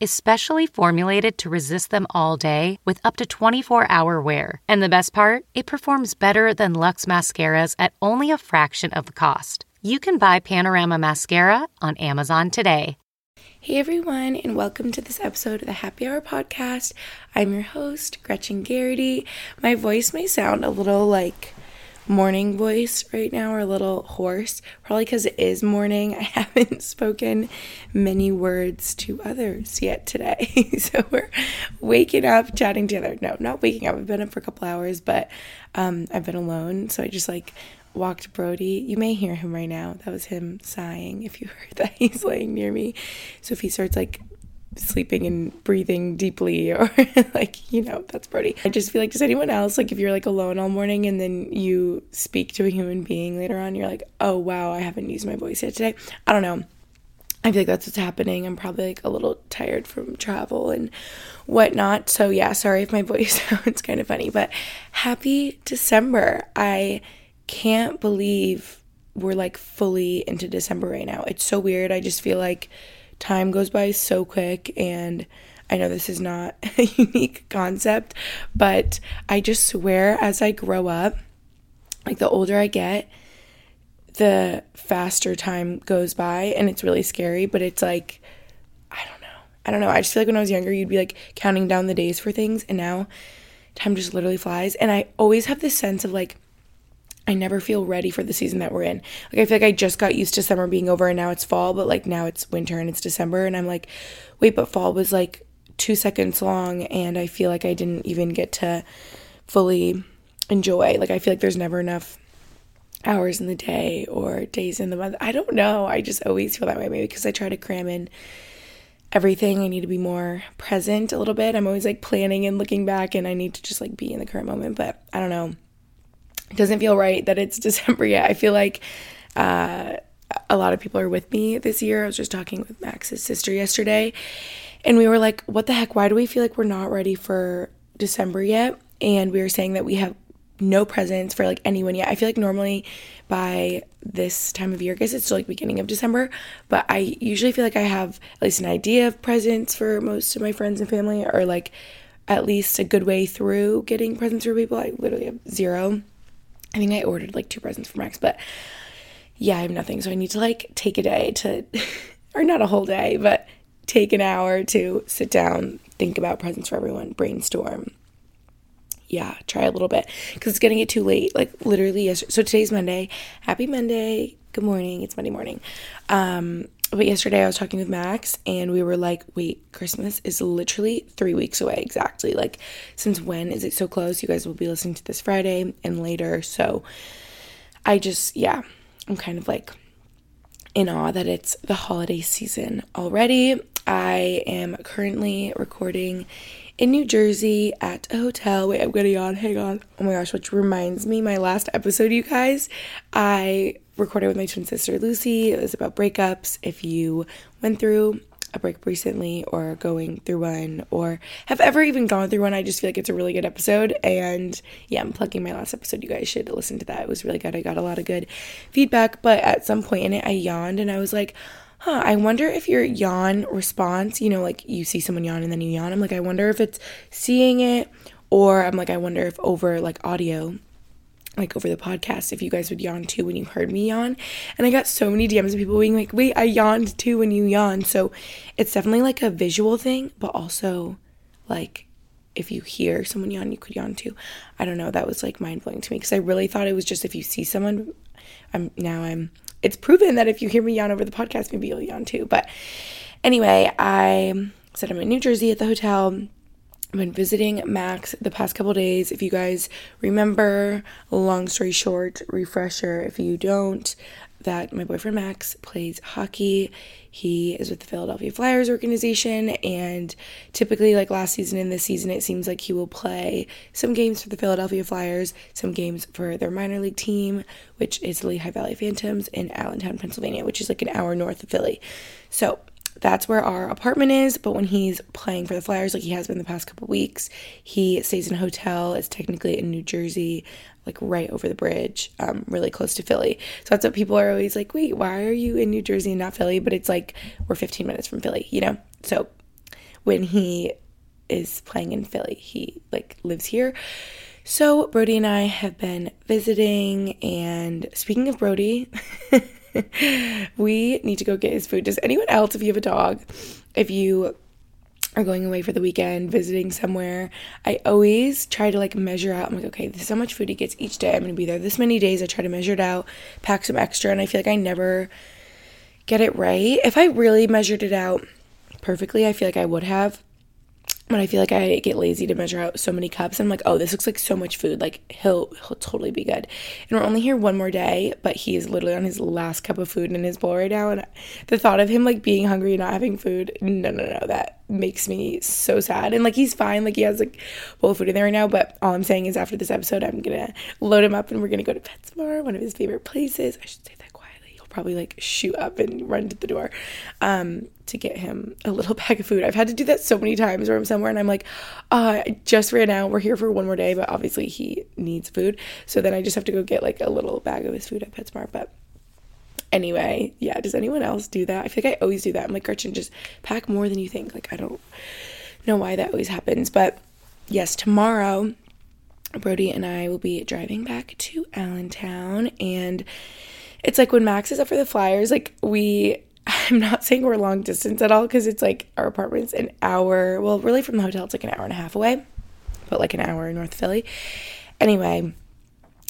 is specially formulated to resist them all day with up to 24 hour wear. And the best part, it performs better than Luxe mascaras at only a fraction of the cost. You can buy Panorama Mascara on Amazon today. Hey everyone, and welcome to this episode of the Happy Hour Podcast. I'm your host, Gretchen Garrity. My voice may sound a little like morning voice right now or a little hoarse, probably because it is morning. I haven't spoken many words to others yet today. so we're waking up, chatting together. No, not waking up. I've been up for a couple hours, but um, I've been alone. So I just like walked Brody. You may hear him right now. That was him sighing if you heard that he's laying near me. So if he starts like sleeping and breathing deeply or like you know that's Brody. I just feel like does anyone else like if you're like alone all morning and then you speak to a human being later on you're like oh wow I haven't used my voice yet today. I don't know. I feel like that's what's happening. I'm probably like a little tired from travel and whatnot. So yeah, sorry if my voice sounds kind of funny, but happy December. I can't believe we're like fully into December right now. It's so weird. I just feel like time goes by so quick and I know this is not a unique concept, but I just swear as I grow up, like the older I get, the faster time goes by and it's really scary, but it's like I don't know. I don't know. I just feel like when I was younger, you'd be like counting down the days for things and now time just literally flies and I always have this sense of like I never feel ready for the season that we're in. Like I feel like I just got used to summer being over and now it's fall, but like now it's winter and it's December and I'm like, wait, but fall was like 2 seconds long and I feel like I didn't even get to fully enjoy. Like I feel like there's never enough hours in the day or days in the month. I don't know. I just always feel that way maybe because I try to cram in everything. I need to be more present a little bit. I'm always like planning and looking back and I need to just like be in the current moment, but I don't know it doesn't feel right that it's December yet. I feel like uh, a lot of people are with me this year. I was just talking with Max's sister yesterday, and we were like, what the heck? Why do we feel like we're not ready for December yet? And we were saying that we have no presents for like anyone yet. I feel like normally by this time of year, I guess it's still like beginning of December, but I usually feel like I have at least an idea of presents for most of my friends and family, or like at least a good way through getting presents for people. I literally have zero. I think I ordered like two presents for Max, but yeah, I have nothing. So I need to like take a day to, or not a whole day, but take an hour to sit down, think about presents for everyone, brainstorm. Yeah, try a little bit because it's getting it too late. Like literally yesterday. So today's Monday. Happy Monday. Good morning. It's Monday morning. Um, but yesterday I was talking with Max and we were like, wait, Christmas is literally three weeks away exactly. Like, since when is it so close? You guys will be listening to this Friday and later. So I just, yeah, I'm kind of like in awe that it's the holiday season already. I am currently recording in New Jersey at a hotel. Wait, I'm gonna yawn. Hang on. Oh my gosh, which reminds me, my last episode, you guys, I recorded with my twin sister Lucy. It was about breakups. If you went through a breakup recently or going through one or have ever even gone through one, I just feel like it's a really good episode. And yeah, I'm plugging my last episode. You guys should listen to that. It was really good. I got a lot of good feedback, but at some point in it, I yawned and I was like, huh, I wonder if your yawn response, you know, like you see someone yawn and then you yawn. I'm like, I wonder if it's seeing it or I'm like, I wonder if over like audio like over the podcast if you guys would yawn too when you heard me yawn. And I got so many DMs of people being like, wait, I yawned too when you yawned. So it's definitely like a visual thing, but also like if you hear someone yawn, you could yawn too. I don't know. That was like mind blowing to me because I really thought it was just if you see someone. I'm now I'm. It's proven that if you hear me yawn over the podcast, maybe you'll yawn too. But anyway, I said I'm in New Jersey at the hotel I've been visiting Max the past couple days. If you guys remember, long story short, refresher if you don't, that my boyfriend Max plays hockey. He is with the Philadelphia Flyers organization, and typically, like last season and this season, it seems like he will play some games for the Philadelphia Flyers, some games for their minor league team, which is the Lehigh Valley Phantoms in Allentown, Pennsylvania, which is like an hour north of Philly. So that's where our apartment is. But when he's playing for the Flyers, like he has been the past couple weeks, he stays in a hotel. It's technically in New Jersey, like right over the bridge, um, really close to Philly. So that's what people are always like, wait, why are you in New Jersey and not Philly? But it's like we're 15 minutes from Philly, you know? So when he is playing in Philly, he like lives here. So Brody and I have been visiting. And speaking of Brody, we need to go get his food. Does anyone else, if you have a dog, if you are going away for the weekend, visiting somewhere, I always try to like measure out. I'm like, okay, this is how much food he gets each day. I'm gonna be there this many days. I try to measure it out, pack some extra, and I feel like I never get it right. If I really measured it out perfectly, I feel like I would have but I feel like I get lazy to measure out so many cups. I'm like, oh, this looks like so much food. Like he'll he'll totally be good. And we're only here one more day, but he is literally on his last cup of food in his bowl right now. And the thought of him like being hungry and not having food, no, no, no, that makes me so sad. And like he's fine, like he has like bowl of food in there right now. But all I'm saying is after this episode, I'm gonna load him up and we're gonna go to PetSmart, one of his favorite places. I should say probably like shoot up and run to the door um, to get him a little bag of food. I've had to do that so many times where I'm somewhere and I'm like, uh, I just ran out. We're here for one more day, but obviously he needs food. So then I just have to go get like a little bag of his food at PetSmart. But anyway, yeah, does anyone else do that? I feel like I always do that. I'm like, Gretchen, just pack more than you think. Like, I don't know why that always happens. But yes, tomorrow. Brody and I will be driving back to Allentown and it's like when Max is up for the Flyers, like we I'm not saying we're long distance at all because it's like our apartment's an hour. Well, really from the hotel, it's like an hour and a half away, but like an hour in North Philly. Anyway,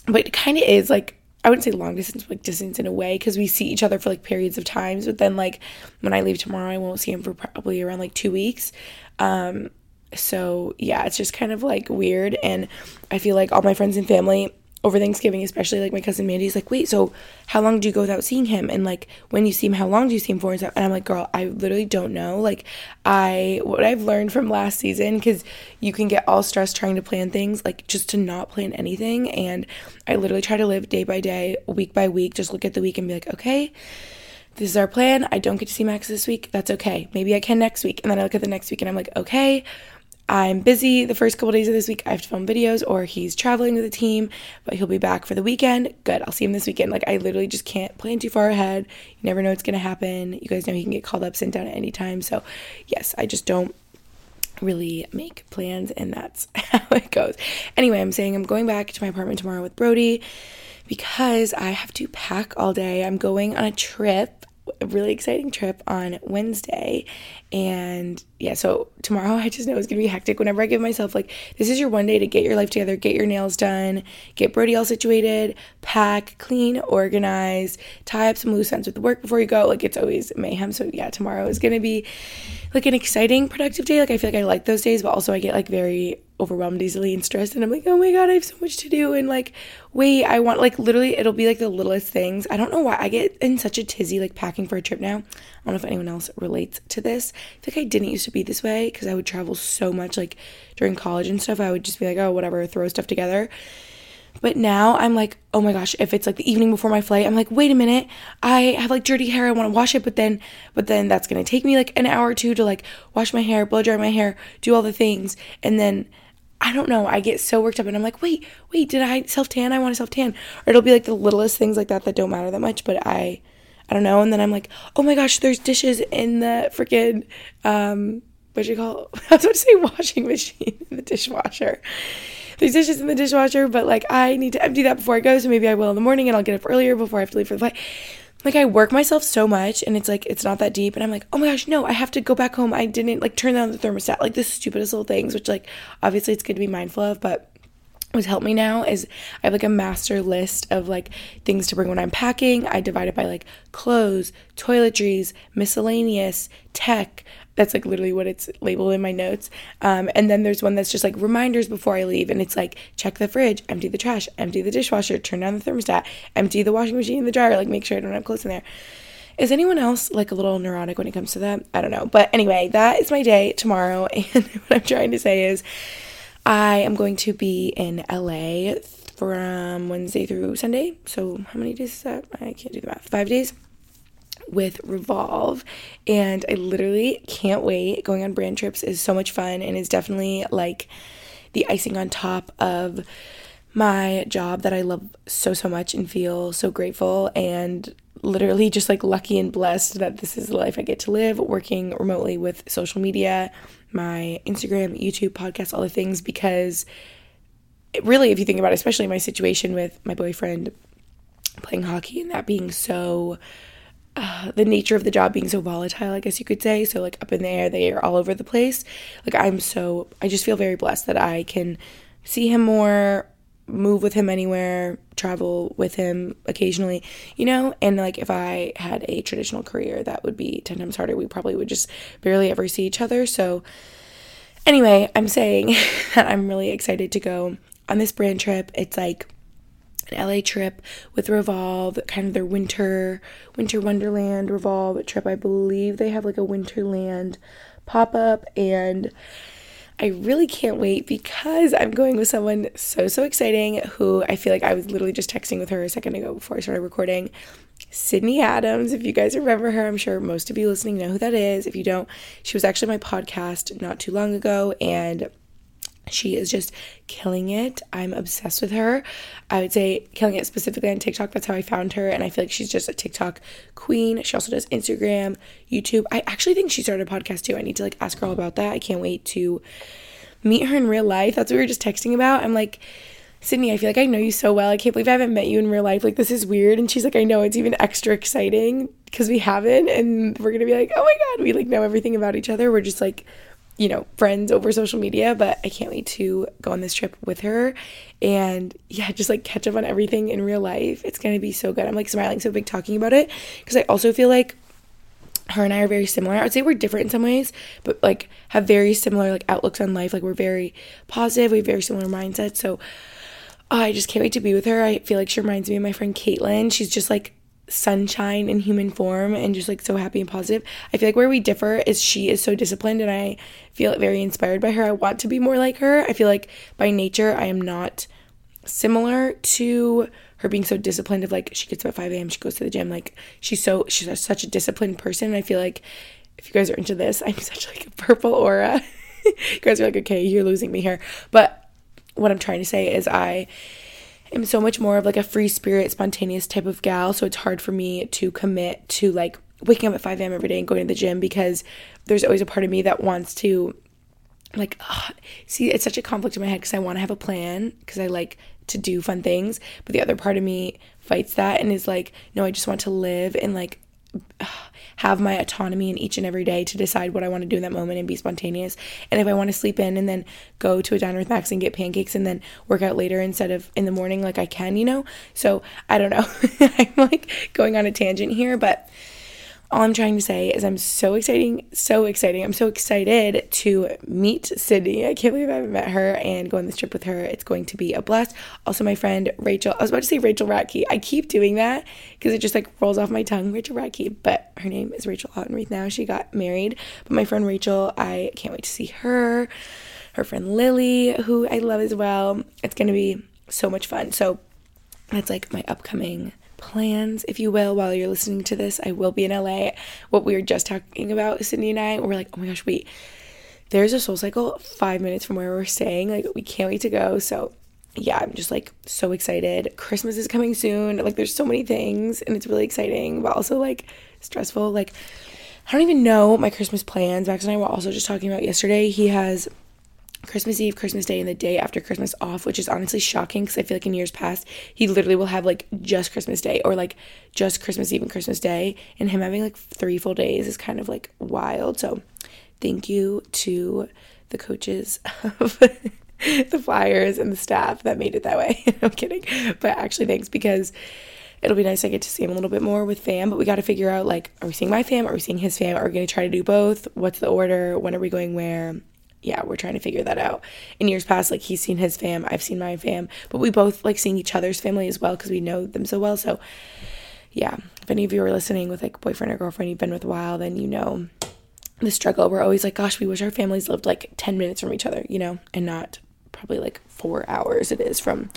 but it kind of is like I wouldn't say long distance, like distance in a way because we see each other for like periods of times. But then like when I leave tomorrow, I won't see him for probably around like two weeks. Um, so yeah, it's just kind of like weird, and I feel like all my friends and family over Thanksgiving, especially like my cousin Mandy's like, wait, so how long do you go without seeing him? And like when you see him, how long do you see him for? And, stuff? and I'm like, girl, I literally don't know. Like I, what I've learned from last season, because you can get all stressed trying to plan things, like just to not plan anything. And I literally try to live day by day, week by week, just look at the week and be like, okay, this is our plan. I don't get to see Max this week. That's okay. Maybe I can next week. And then I look at the next week and I'm like, okay, I'm busy the first couple days of this week. I have to film videos, or he's traveling with the team, but he'll be back for the weekend. Good. I'll see him this weekend. Like, I literally just can't plan too far ahead. You never know what's going to happen. You guys know he can get called up, sent down at any time. So, yes, I just don't really make plans, and that's how it goes. Anyway, I'm saying I'm going back to my apartment tomorrow with Brody because I have to pack all day. I'm going on a trip a really exciting trip on Wednesday. And yeah, so tomorrow I just know it's gonna be hectic. Whenever I give myself like this is your one day to get your life together, get your nails done, get Brody all situated, pack, clean, organize, tie up some loose ends with the work before you go. Like it's always mayhem. So yeah, tomorrow is gonna be like an exciting, productive day. Like I feel like I like those days, but also I get like very overwhelmed easily and stressed and I'm like, oh my god, I have so much to do and like, wait, I want like literally it'll be like the littlest things. I don't know why I get in such a tizzy like packing for a trip now. I don't know if anyone else relates to this. I feel like I didn't used to be this way because I would travel so much like during college and stuff. I would just be like, oh whatever, throw stuff together. But now I'm like, oh my gosh, if it's like the evening before my flight, I'm like, wait a minute, I have like dirty hair, I want to wash it, but then but then that's gonna take me like an hour or two to like wash my hair, blow dry my hair, do all the things, and then I don't know. I get so worked up and I'm like, wait, wait, did I self tan? I want to self tan. Or it'll be like the littlest things like that that don't matter that much, but I, I don't know. And then I'm like, oh my gosh, there's dishes in the freaking, um, what you call? I was about to say washing machine in the dishwasher. There's dishes in the dishwasher, but like I need to empty that before I go, so maybe I will in the morning and I'll get up earlier before I have to leave for the flight like I work myself so much and it's like it's not that deep and I'm like, "Oh my gosh, no, I have to go back home. I didn't like turn down the thermostat." Like the stupidest little things which like obviously it's good to be mindful of, but what's helped me now is I have like a master list of like things to bring when I'm packing. I divide it by like clothes, toiletries, miscellaneous, tech, That's like literally what it's labeled in my notes. Um, and then there's one that's just like reminders before I leave. And it's like check the fridge, empty the trash, empty the dishwasher, turn down the thermostat, empty the washing machine and the dryer, like make sure I don't have clothes in there. Is anyone else like a little neurotic when it comes to that? I don't know. But anyway, that is my day tomorrow. And what I'm trying to say is I am going to be in LA from Wednesday through Sunday. So how many days is that? I can't do the math. Five days with Revolve. And I literally can't wait. Going on brand trips is so much fun and is definitely like the icing on top of my job that I love so, so much and feel so grateful and literally just like lucky and blessed that this is the life I get to live working remotely with social media, my Instagram, YouTube, podcast, all the things because really, if you think about it, especially my situation with my boyfriend playing hockey and that being so the nature of the job being so volatile, I guess you could say. So, like, up in the air, they are all over the place. Like, I'm so, I just feel very blessed that I can see him more, move with him anywhere, travel with him occasionally, you know? And, like, if I had a traditional career, that would be 10 times harder. We probably would just barely ever see each other. So, anyway, I'm saying that I'm really excited to go on this brand trip. It's like, an LA trip with Revolve, kind of their winter winter wonderland Revolve trip. I believe they have like a winterland pop up and I really can't wait because I'm going with someone so so exciting who I feel like I was literally just texting with her a second ago before I started recording. Sydney Adams, if you guys remember her, I'm sure most of you listening know who that is. If you don't, she was actually my podcast not too long ago and she is just killing it. I'm obsessed with her. I would say killing it specifically on TikTok. That's how I found her. And I feel like she's just a TikTok queen. She also does Instagram, YouTube. I actually think she started a podcast too. I need to like ask her all about that. I can't wait to meet her in real life. That's what we were just texting about. I'm like, Sydney, I feel like I know you so well. I can't believe I haven't met you in real life. Like, this is weird. And she's like, I know it's even extra exciting because we haven't. And we're going to be like, oh my God, we like know everything about each other. We're just like you know, friends over social media, but I can't wait to go on this trip with her and yeah, just like catch up on everything in real life. It's going to be so good. I'm like smiling so big talking about it because I also feel like her and I are very similar. I would say we're different in some ways, but like have very similar like outlooks on life. Like we're very positive, we have very similar mindsets. So I just can't wait to be with her. I feel like she reminds me of my friend Caitlin. She's just like sunshine in human form and just like so happy and positive. I feel like where we differ is she is so disciplined and I feel very inspired by her. I want to be more like her. I feel like by nature I am not similar to her being so disciplined of like she gets up at 5 a.m. she goes to the gym like she's so she's such a disciplined person I feel like if you guys are into this I'm such like a purple aura you guys are like okay you're losing me here but what I'm trying to say is I am so much more of like a free spirit, spontaneous type of gal. So it's hard for me to commit to like waking up at 5 a.m. every day and going to the gym because there's always a part of me that wants to like ugh, see it's such a conflict in my head because I want to have a plan because I like to do fun things but the other part of me fights that and is like no I just want to live and like have my autonomy in each and every day to decide what I want to do in that moment and be spontaneous. And if I want to sleep in and then go to a diner with Max and get pancakes and then work out later instead of in the morning, like I can, you know? So I don't know. I'm like going on a tangent here, but all I'm trying to say is I'm so exciting, so exciting. I'm so excited to meet Sydney. I can't believe I haven't met her and go on this trip with her. It's going to be a blast. Also, my friend Rachel. I was about to say Rachel Ratke. I keep doing that because it just like rolls off my tongue, Rachel Ratke. But her name is Rachel Ottenreith now. She got married. But my friend Rachel, I can't wait to see her. Her friend Lily, who I love as well. It's going to be so much fun. So that's like my upcoming plans, if you will, while you're listening to this. I will be in LA. What we were just talking about, Sydney and I, we're like, oh my gosh, wait, there's a SoulCycle five minutes from where we're staying. Like, we can't wait to go. So, yeah, I'm just like so excited. Christmas is coming soon. Like, there's so many things, and it's really exciting, but also like stressful. Like, I don't even know my Christmas plans. Max and I were also just talking about yesterday. He has Christmas Eve, Christmas Day, and the day after Christmas off, which is honestly shocking because I feel like in years past, he literally will have like just Christmas Day or like just Christmas Eve and Christmas Day. And him having like three full days is kind of like wild. So thank you to the coaches of the Flyers and the staff that made it that way. I'm kidding. But actually, thanks because it'll be nice I get to see him a little bit more with fam, but we got to figure out like, are we seeing my fam? Are we seeing his fam? Are we going to try to do both? What's the order? When are we going where? Yeah, we're trying to figure that out. In years past, like he's seen his fam, I've seen my fam, but we both like seeing each other's family as well because we know them so well. So, yeah, if any of you are listening with like boyfriend or girlfriend you've been with a while, then you know the struggle. We're always like, gosh, we wish our families lived like 10 minutes from each other, you know, and not probably like four hours it is from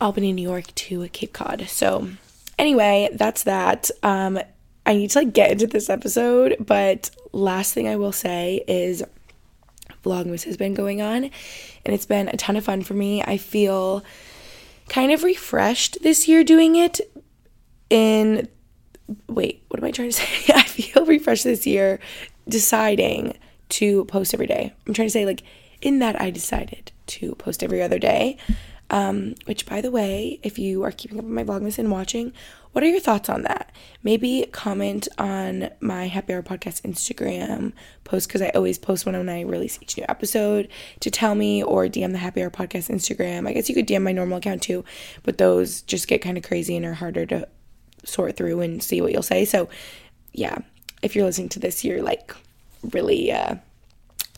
Albany, New York to Cape Cod. So, anyway, that's that. Um, I need to like get into this episode, but last thing I will say is Vlogmas has been going on and it's been a ton of fun for me. I feel kind of refreshed this year doing it in wait, what am I trying to say? I feel refreshed this year deciding to post every day. I'm trying to say like in that I decided to post every other day. Um, which, by the way, if you are keeping up with my Vlogmas and watching, what are your thoughts on that? Maybe comment on my Happy Hour Podcast Instagram post because I always post one when I release each new episode to tell me, or DM the Happy Hour Podcast Instagram. I guess you could DM my normal account too, but those just get kind of crazy and are harder to sort through and see what you'll say. So, yeah, if you're listening to this, you're like really. Uh,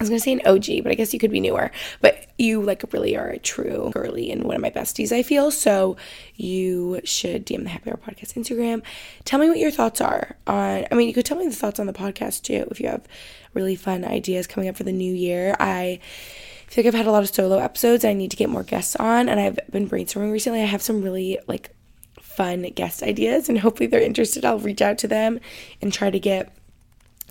I was gonna say an OG, but I guess you could be newer. But you like really are a true girly and one of my besties, I feel. So you should DM the Happy Hour Podcast Instagram. Tell me what your thoughts are on I mean you could tell me the thoughts on the podcast too if you have really fun ideas coming up for the new year. I feel like I've had a lot of solo episodes I need to get more guests on and I've been brainstorming recently. I have some really like fun guest ideas and hopefully they're interested. I'll reach out to them and try to get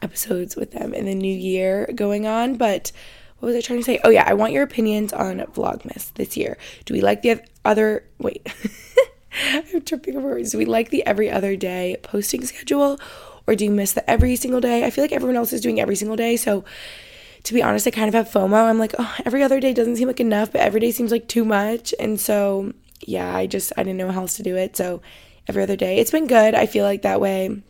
episodes with them in the new year going on. But what was I trying to say? Oh, yeah, I want your opinions on Vlogmas this year. Do we like the other. Wait. I'm tripping over words. Do we like the every other day posting schedule or do you miss the every single day? I feel like everyone else is doing every single day. So to be honest, I kind of have FOMO. I'm like, oh, every other day doesn't seem like enough, but every day seems like too much. And so, yeah, I just, I didn't know how else to do it. So every other day, it's been good. I feel like that way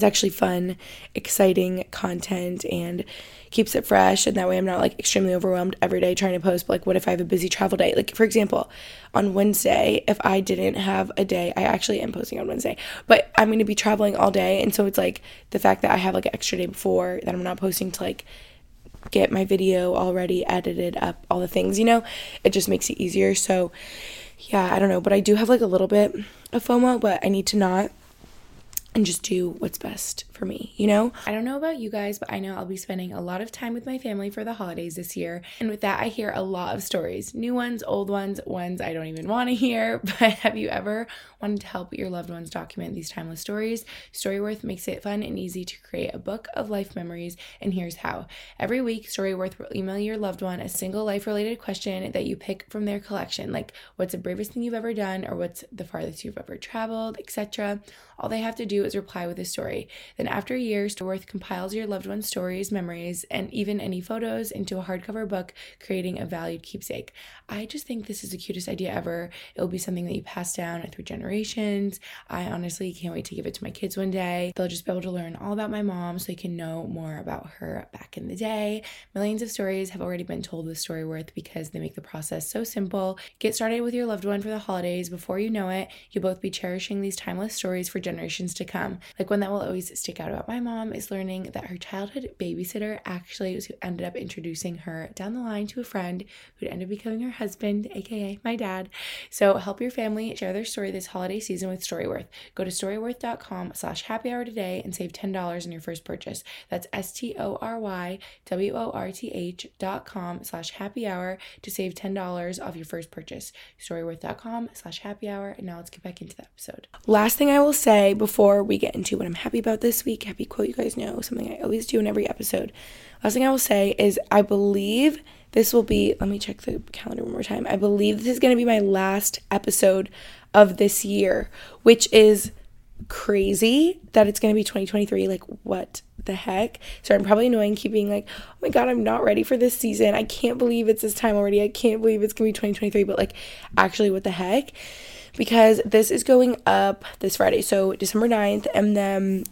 it's actually fun, exciting content and keeps it fresh. And that way I'm not like extremely overwhelmed every day trying to post. But like, what if I have a busy travel day? Like, for example, on Wednesday, if I didn't have a day, I actually am posting on Wednesday, but I'm going to be traveling all day. And so it's like the fact that I have like an extra day before that I'm not posting to like get my video already edited up, all the things, you know, it just makes it easier. So, yeah, I don't know, but I do have like a little bit of FOMO, but I need to not and just do what's best for me, you know? I don't know about you guys, but I know I'll be spending a lot of time with my family for the holidays this year. And with that, I hear a lot of stories new ones, old ones, ones I don't even want to hear. But have you ever wanted to help your loved ones document these timeless stories? Storyworth makes it fun and easy to create a book of life memories. And here's how every week, Storyworth will email your loved one a single life related question that you pick from their collection, like what's the bravest thing you've ever done, or what's the farthest you've ever traveled, etc. All they have to do is reply with a story. Then, after a year, Storyworth compiles your loved one's stories, memories, and even any photos into a hardcover book, creating a valued keepsake. I just think this is the cutest idea ever. It will be something that you pass down through generations. I honestly can't wait to give it to my kids one day. They'll just be able to learn all about my mom so they can know more about her back in the day. Millions of stories have already been told with Storyworth because they make the process so simple. Get started with your loved one for the holidays. Before you know it, you'll both be cherishing these timeless stories for generations to come. Like one that will always stick out about my mom is learning that her childhood babysitter actually was who ended up introducing her down the line to a friend who'd end up becoming her husband, aka my dad. So help your family share their story this holiday season with Storyworth. Go to storyworth.com slash happy hour today and save $10 on your first purchase. That's S-T-O-R-Y-W-O-R-T-H dot com slash happy hour to save $10 off your first purchase. Storyworth.com slash happy hour. And now let's get back into the episode. Last thing I will say before before we get into what I'm happy about this week, happy quote you guys know, something I always do in every episode. Last thing I will say is I believe this will be, let me check the calendar one more time. I believe this is going to be my last episode of this year, which is crazy that it's going to be 2023. Like, what the heck? So I'm probably annoying keeping like, oh my God, I'm not ready for this season. I can't believe it's this time already. I can't believe it's going to be 2023. But like, actually, what the heck? because this is going up this Friday, so December 9th, and then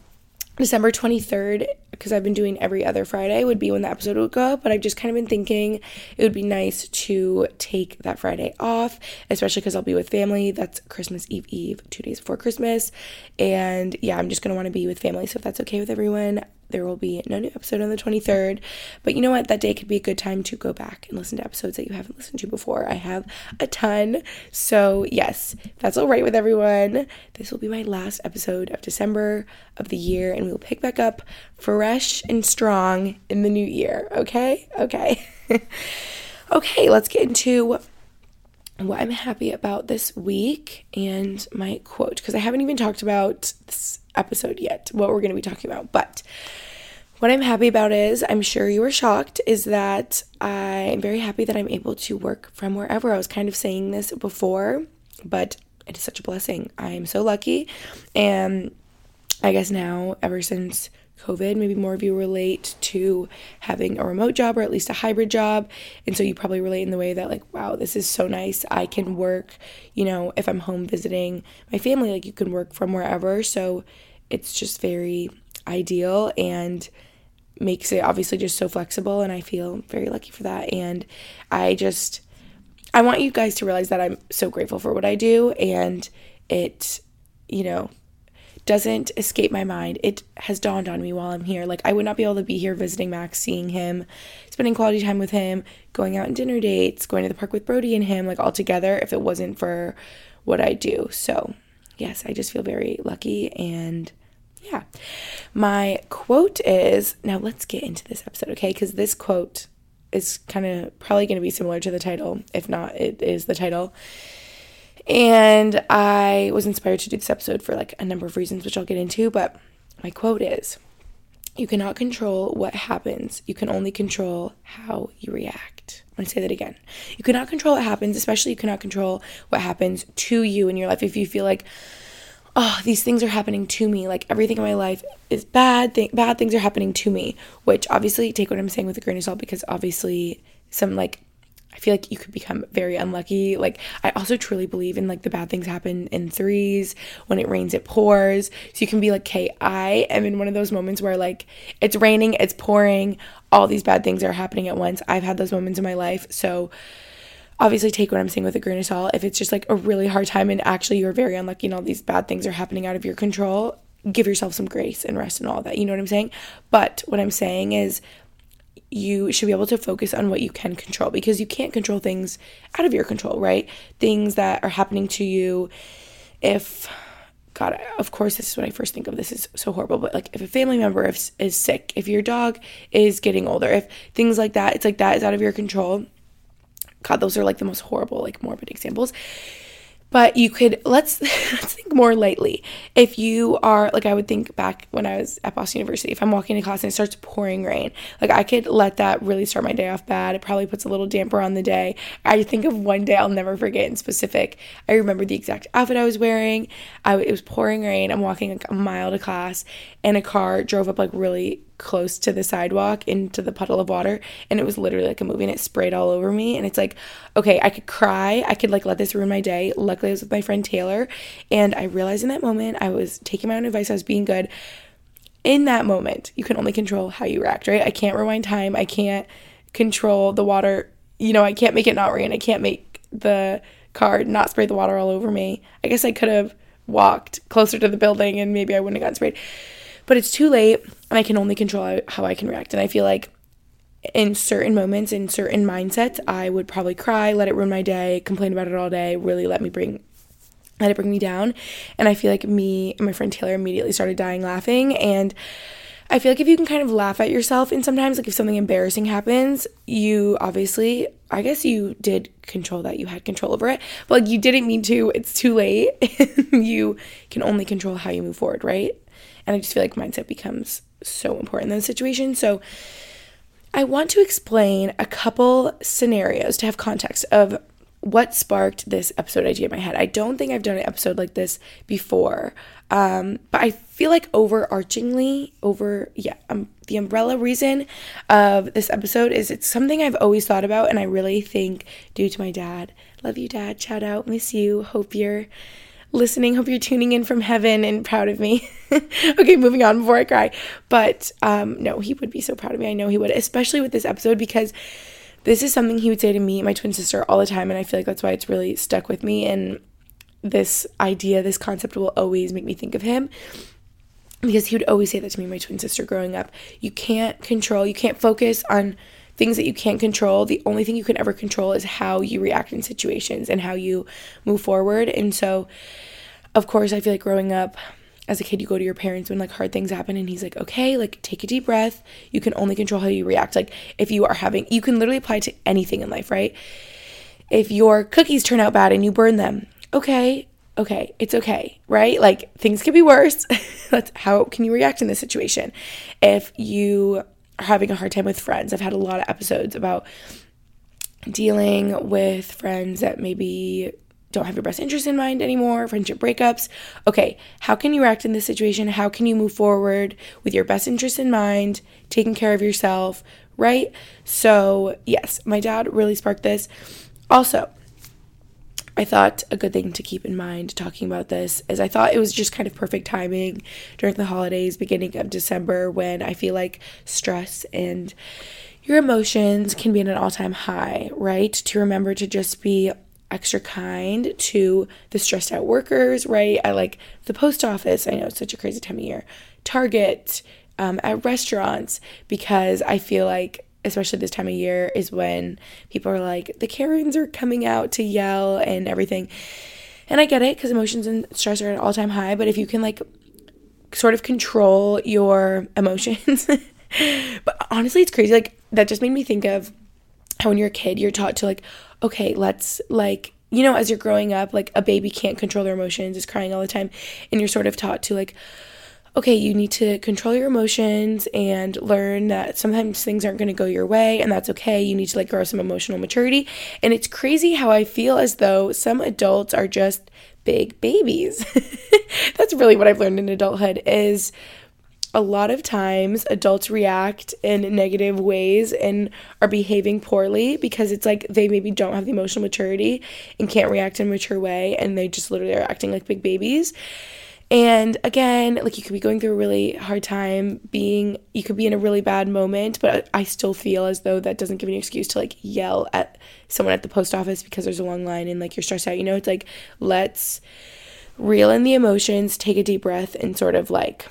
December 23rd, because I've been doing every other Friday, would be when the episode would go up. But I've just kind of been thinking it would be nice to take that Friday off, especially because I'll be with family. That's Christmas Eve Eve, two days before Christmas. And yeah, I'm just going to want to be with family. So if that's okay with everyone, there will be no new episode on the 23rd. But you know what? That day could be a good time to go back and listen to episodes that you haven't listened to before. I have a ton. So, yes, that's all right with everyone. This will be my last episode of December of the year, and we will pick back up fresh and strong in the new year. Okay? Okay. okay, let's get into what I'm happy about this week and my quote because I haven't even talked about episode yet, what we're going to be talking about. But what I'm happy about is, I'm sure you were shocked, is that I'm very happy that I'm able to work from wherever. I was kind of saying this before, but it is such a blessing. I am so lucky. And I guess now, ever since COVID, maybe more of you relate to having a remote job or at least a hybrid job. And so you probably relate in the way that, like, wow, this is so nice. I can work, you know, if I'm home visiting my family, like, you can work from wherever. So it's just very ideal and makes it obviously just so flexible. And I feel very lucky for that. And I just, I want you guys to realize that I'm so grateful for what I do. And it, you know, doesn't escape my mind. It has dawned on me while I'm here. Like, I would not be able to be here visiting Max, seeing him, spending quality time with him, going out on dinner dates, going to the park with Brody and him, like all together, if it wasn't for what I do. So, yes, I just feel very lucky. And yeah, my quote is now let's get into this episode, okay? Because this quote is kind of probably going to be similar to the title. If not, it is the title. And I was inspired to do this episode for like a number of reasons, which I'll get into. But my quote is You cannot control what happens, you can only control how you react. I'm gonna say that again. You cannot control what happens, especially you cannot control what happens to you in your life. If you feel like, oh, these things are happening to me, like everything in my life is bad, th- bad things are happening to me, which obviously take what I'm saying with a grain of salt because obviously some like I feel like you could become very unlucky. Like I also truly believe in like the bad things happen in threes. When it rains, it pours. So you can be like, okay, I am in one of those moments where like it's raining, it's pouring, all these bad things are happening at once. I've had those moments in my life. So obviously take what I'm saying with a grain of salt. If it's just like a really hard time and actually you're very unlucky and all these bad things are happening out of your control, give yourself some grace and rest and all that. You know what I'm saying? But what I'm saying is you should be able to focus on what you can control because you can't control things out of your control, right? Things that are happening to you if God, of course, this is what I first think of. This is so horrible, but like if a family member is, is sick, if your dog is getting older, if things like that, it's like that is out of your control. God, those are like the most horrible, like morbid examples. But you could let's let's think more lightly. If you are like i would think back when i was at boston university if i'm walking to class and it starts pouring rain like i could let that really start my day off bad. It probably puts a little damper on the day. I think of one day i'll never forget in specific. I remember the exact outfit i was wearing. I, it was pouring rain. I'm walking like a mile to class and a car drove up like really close to the sidewalk into the puddle of water and it was literally like a movie and it sprayed all over me and it's like okay i could cry i could like let this ruin my day. Luckily i was with my friend taylor and i realized in that moment i was taking my own advice i was being good. In that moment you can only control how you react right? I can't rewind time i can't control the water you know i can't make it not rain i can't make the car not spray the water all over me. I guess i could have walked closer to the building and maybe i wouldn't have gotten sprayed but it's too late and I can only control how I can react. And I feel like in certain moments, in certain mindsets, I would probably cry, let it ruin my day, complain about it all day, really let me bring let it bring me down. And I feel like me and my friend Taylor immediately started dying laughing. And I feel like if you can kind of laugh at yourself, and sometimes, like if something embarrassing happens, you obviously, I guess you did control that, you had control over it, but like you didn't mean to, it's too late. you can only control how you move forward, right? And I just feel like mindset becomes so important in those situations. So I want to explain a couple scenarios to have context of what sparked this episode idea in my head. I don't think I've done an episode like this before, um, but I feel like overarchingly, over yeah, um, the umbrella reason of this episode is it's something I've always thought about, and I really think due to my dad. Love you, dad. Shout out, miss you. Hope you're listening. Hope you're tuning in from heaven and proud of me. okay, moving on before I cry. But um, no, he would be so proud of me. I know he would, especially with this episode because this is something he would say to me, my twin sister, all the time. And I feel like that's why it's really stuck with me. And this idea, this concept will always make me think of him because he would always say that to me, my twin sister growing up. You can't control, you can't focus on things that you can't control. The only thing you can ever control is how you react in situations and how you move forward. And so, of course, I feel like growing up as a kid, you go to your parents when like hard things happen, and he's like, okay, like take a deep breath. You can only control how you react. Like, if you are having, you can literally apply to anything in life, right? If your cookies turn out bad and you burn them, okay, okay, it's okay, right? Like things could be worse. That's how can you react in this situation? If you having a hard time with friends. I've had a lot of episodes about dealing with friends that maybe don't have your best interest in mind anymore, friendship breakups. Okay, how can you react in this situation? How can you move forward with your best interest in mind, taking care of yourself, right? So, yes, my dad really sparked this. Also, I thought a good thing to keep in mind talking about this is I thought it was just kind of perfect timing during the holidays, beginning of December, when I feel like stress and your emotions can be at an all time high, right? To remember to just be extra kind to the stressed out workers, right? I like the post office. I know it's such a crazy time of year. Target, um, at restaurants, because I feel like especially this time of year, is when people are like, the Karens are coming out to yell and everything. And I get it because emotions and stress are at all time high, but if you can like sort of control your emotions, but honestly, it's crazy. Like, that just made me think of how when you're a kid, you're taught to like, okay, let's like, you know, as you're growing up, like a baby can't control their emotions, is crying all the time, and you're sort of taught to like, okay, you need to control your emotions and learn that sometimes things aren't going to go your way, and that's okay. You need to like grow some emotional maturity. And it's crazy how I feel as though some adults are just big babies. that's really what I've learned in adulthood is a lot of times adults react in negative ways and are behaving poorly because it's like they maybe don't have the emotional maturity and can't react in a mature way and they just literally are acting like big babies. And again, like you could be going through a really hard time, being, you could be in a really bad moment, but I still feel as though that doesn't give you an excuse to like yell at someone at the post office because there's a long line and like you're stressed out. You know, it's like, let's reel in the emotions, take a deep breath, and sort of like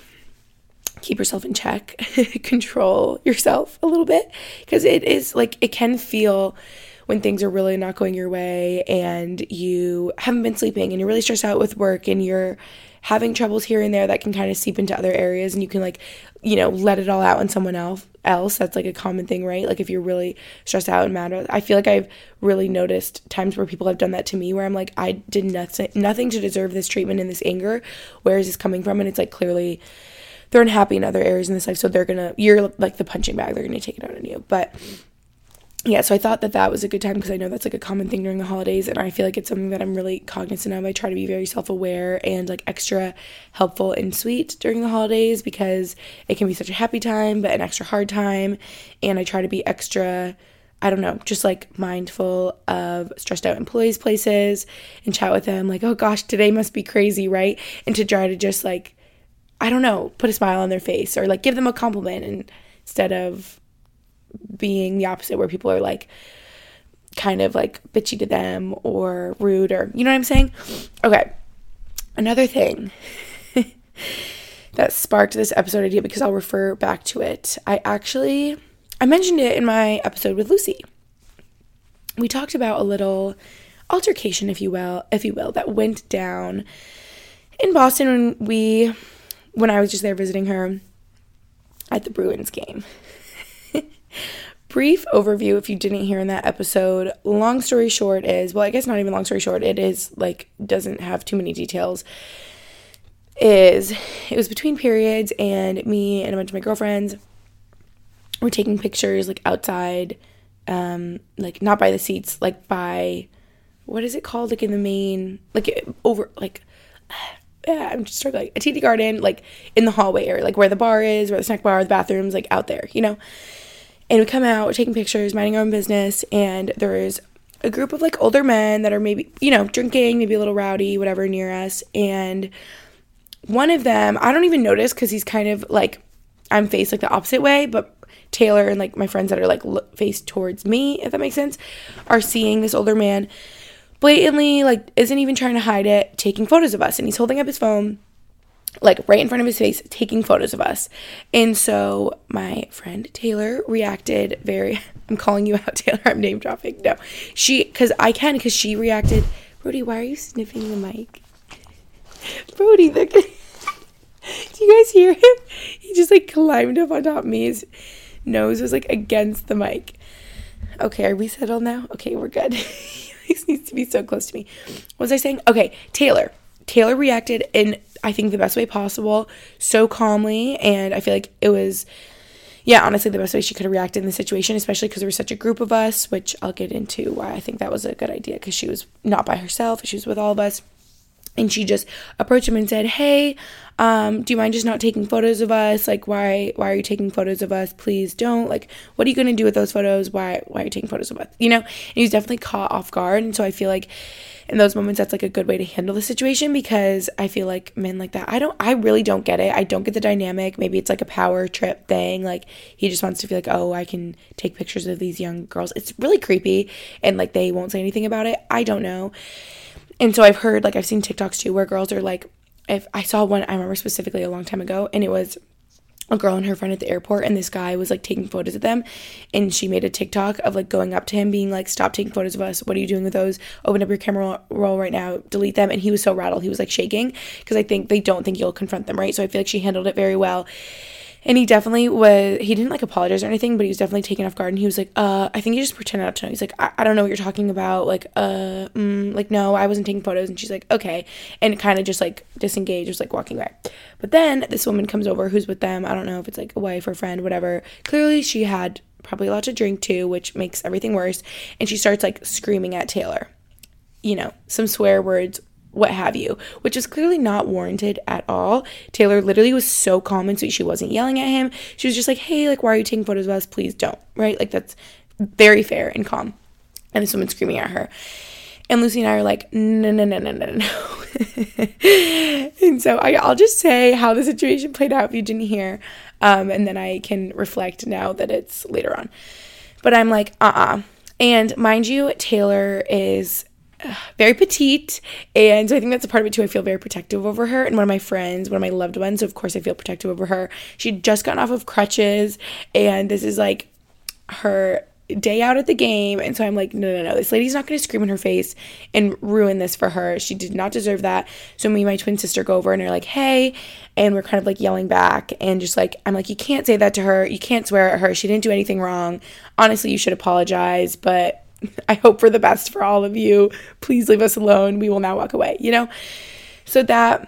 keep yourself in check, control yourself a little bit. Because it is like, it can feel when things are really not going your way and you haven't been sleeping and you're really stressed out with work and you're having troubles here and there that can kind of seep into other areas and you can like you know let it all out on someone else else that's like a common thing right? Like if you're really stressed out and mad i feel like i've really noticed times where people have done that to me where i'm like i did nothing nothing to deserve this treatment and this anger. Where is this coming from? And it's like clearly they're unhappy in other areas in this life so they're gonna you're like the punching bag they're gonna take it out on you. But yeah, so I thought that that was a good time because I know that's like a common thing during the holidays, and I feel like it's something that I'm really cognizant of. I try to be very self aware and like extra helpful and sweet during the holidays because it can be such a happy time, but an extra hard time. And I try to be extra, I don't know, just like mindful of stressed out employees' places and chat with them, like, oh gosh, today must be crazy, right? And to try to just like, I don't know, put a smile on their face or like give them a compliment and instead of being the opposite where people are like kind of like bitchy to them or rude or you know what I'm saying? Okay. Another thing that sparked this episode idea because I'll refer back to it. I actually I mentioned it in my episode with Lucy. We talked about a little altercation if you will, if you will, that went down in Boston when we when I was just there visiting her at the Bruins game. Brief overview if you didn't hear in that episode. Long story short is, well, I guess not even long story short, it is like doesn't have too many details. Is it was between periods and me and a bunch of my girlfriends were taking pictures like outside um like not by the seats, like by what is it called like in the main like over like yeah, I'm just struggling. A TD garden, like in the hallway area, like where the bar is, where the snack bar, the bathrooms, like out there, you know? And we come out, taking pictures, minding our own business, and there's a group of like older men that are maybe, you know, drinking, maybe a little rowdy, whatever, near us. And one of them, I don't even notice because he's kind of like, I'm faced like the opposite way, but Taylor and like my friends that are like look, faced towards me, if that makes sense, are seeing this older man blatantly, like, isn't even trying to hide it, taking photos of us. And he's holding up his phone like right in front of his face, taking photos of us. And so my friend Taylor reacted very, I'm calling you out, Taylor, I'm name dropping. No, she, because I can, because she reacted, Brody, why are you sniffing the mic? Brody, at, do you guys hear him? He just like climbed up on top of me. His nose was like against the mic. Okay, are we settled now? Okay, we're good. he needs to be so close to me. What was I saying? Okay, Taylor. Taylor reacted in I think the best way possible, so calmly, and I feel like it was yeah, honestly the best way she could have reacted in the situation, especially because there was such a group of us, which I'll get into why I think that was a good idea because she was not by herself, she was with all of us. And she just approached him and said, "Hey, um, do you mind just not taking photos of us? Like, why why are you taking photos of us? Please don't. Like, what are you gonna do with those photos? Why why are you taking photos of us? You know?" And he was definitely caught off guard, and so I feel like in those moments that's like a good way to handle the situation because I feel like men like that I don't I really don't get it. I don't get the dynamic. Maybe it's like a power trip thing. Like he just wants to feel like, "Oh, I can take pictures of these young girls." It's really creepy and like they won't say anything about it. I don't know. And so I've heard like I've seen TikToks too where girls are like if I saw one I remember specifically a long time ago and it was a girl and her friend at the airport and this guy was like taking photos of them and she made a TikTok of like going up to him being like stop taking photos of us. What are you doing with those? Open up your camera roll right now. Delete them. And he was so rattled. He was like shaking because I think they don't think you'll confront them right? So I feel like she handled it very well and he definitely was he didn't like apologize or anything but he was definitely taken off guard and he was like uh i think he just pretended not to know. He's like i, I don't know what you're talking about. Like uh mm, like no i wasn't taking photos. And she's like okay. And kind of just like disengaged was like walking away but then this woman comes over who's with them. I don't know if it's like a wife or friend whatever. Clearly she had probably a lot to drink too which makes everything worse. And she starts like screaming at taylor. You know some swear words what have you, which is clearly not warranted at all. Taylor literally was so calm and sweet. She wasn't yelling at him. She was just like, hey, like, why are you taking photos of us? Please don't, right? Like, that's very fair and calm. And this woman screaming at her. And Lucy and I are like, no, no, no, no, no, no. and so I, will just say how the situation played out if you didn't hear. Um, and then I can reflect now that it's later on. But I'm like, uh uh-uh. uh And mind you, Taylor is very petite and so i think that's a part of it too i feel very protective over her and one of my friends one of my loved ones so of course i feel protective over her. She'd just gotten off of crutches and this is like her day out at the game and so i'm like no no no this lady's not going to scream in her face and ruin this for her. She did not deserve that. So me and my twin sister go over and are like hey and we're kind of like yelling back and just like i'm like you can't say that to her. You can't swear at her. She didn't do anything wrong. Honestly you should apologize but I hope for the best for all of you. Please leave us alone. We will now walk away, you know? So that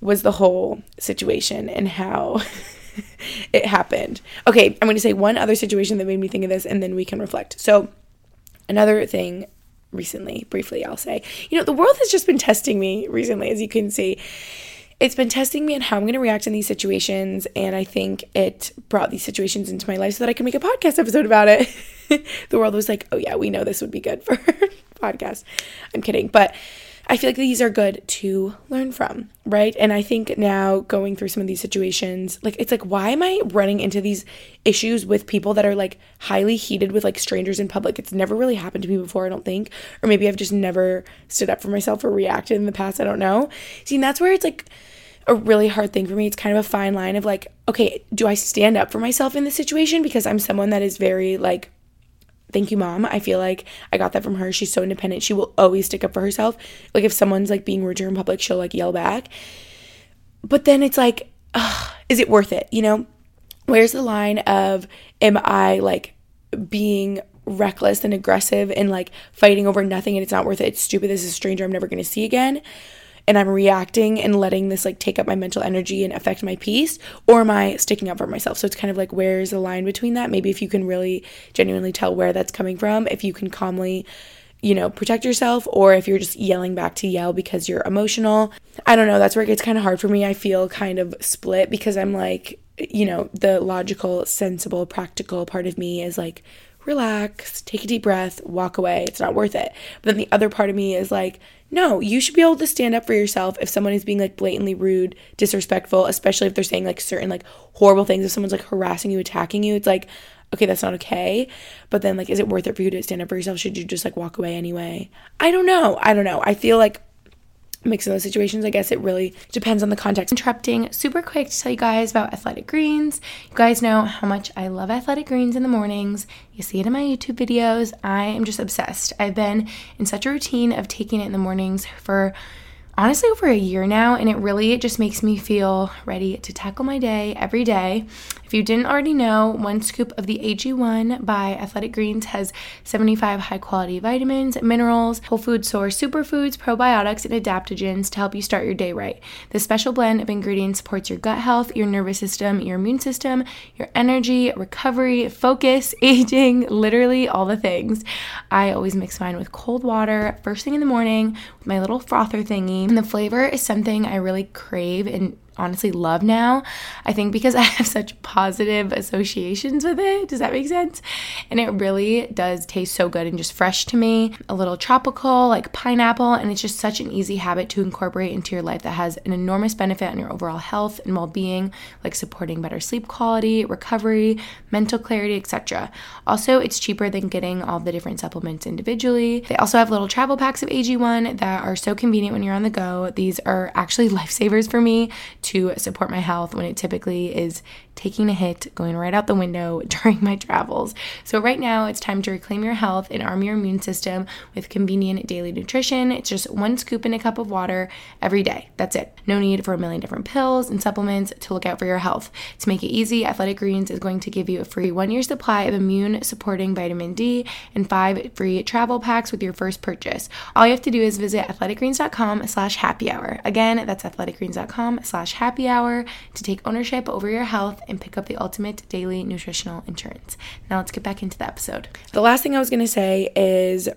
was the whole situation and how it happened. Okay, I'm going to say one other situation that made me think of this and then we can reflect. So, another thing recently, briefly, I'll say, you know, the world has just been testing me recently, as you can see it's been testing me on how I'm going to react in these situations. And I think it brought these situations into my life so that I can make a podcast episode about it. the world was like, oh, yeah, we know this would be good for podcast. I'm kidding. But I feel like these are good to learn from, right? And I think now going through some of these situations, like it's like, why am I running into these issues with people that are like highly heated with like strangers in public? It's never really happened to me before, I don't think. Or maybe I've just never stood up for myself or reacted in the past. I don't know. See, and that's where it's like, a really hard thing for me. It's kind of a fine line of like, okay, do I stand up for myself in this situation? Because I'm someone that is very like, thank you, mom. I feel like I got that from her. She's so independent. She will always stick up for herself. Like, if someone's like being rude to her in public, she'll like yell back. But then it's like, ugh, is it worth it? You know? Where's the line of, am I like being reckless and aggressive and like fighting over nothing and it's not worth it? It's stupid. This is a stranger I'm never going to see again and I'm reacting and letting this like take up my mental energy and affect my peace, or am I sticking up for myself? So it's kind of like where's the line between that? Maybe if you can really genuinely tell where that's coming from, if you can calmly you know, protect yourself, or if you're just yelling back to yell because you're emotional. I don't know. That's where it gets kind of hard for me. I feel kind of split because I'm like, you know, the logical, sensible, practical part of me is like, relax, take a deep breath, walk away. It's not worth it. But then the other part of me is like, no, you should be able to stand up for yourself if someone is being like blatantly rude, disrespectful, especially if they're saying like certain like horrible things. If someone's like harassing you, attacking you, it's like, okay, that's not okay. But then like, is it worth it for you to stand up for yourself? Should you just like walk away anyway? I don't know. I don't know. I feel like mix in those situations. I guess it really depends on the context. Interrupting super quick to tell you guys about athletic greens. You guys know how much I love athletic greens in the mornings. You see it in my YouTube videos. I am just obsessed. I've been in such a routine of taking it in the mornings for honestly over a year now, and it really just makes me feel ready to tackle my day every day. If you didn't already know, one scoop of the AG1 by Athletic Greens has 75 high quality vitamins, minerals, whole food source superfoods, probiotics, and adaptogens to help you start your day right. This special blend of ingredients supports your gut health, your nervous system, your immune system, your energy, recovery, focus, aging, literally all the things. I always mix mine with cold water first thing in the morning with my little frother thingy. And the flavor is something I really crave and honestly love now. I think because I have such positive associations with it. Does that make sense? And it really does taste so good and just fresh to me. A little tropical, like pineapple, and it's just such an easy habit to incorporate into your life that has an enormous benefit on your overall health and well-being, like supporting better sleep quality, recovery, mental clarity, etc. Also, it's cheaper than getting all the different supplements individually. They also have little travel packs of AG1 that are so convenient when you're on the go. These are actually lifesavers for me to support my health when it typically is taking a hit, going right out the window during my travels. So, right now, it's time to reclaim your health and arm your immune system with convenient daily nutrition. It's just one scoop in a cup of water every day. That's it. No need for a million different pills and supplements to look out for your health. To make it easy, Athletic Greens is going to give you a free one year supply of immune supporting vitamin D and five free travel packs with your first purchase. All you have to do is visit athleticgreens.com slash happy hour. Again, that's athleticgreens.com slash happy hour to take ownership over your health and pick up the ultimate daily nutritional insurance. Now let's get back into the episode. The last thing I was going to say is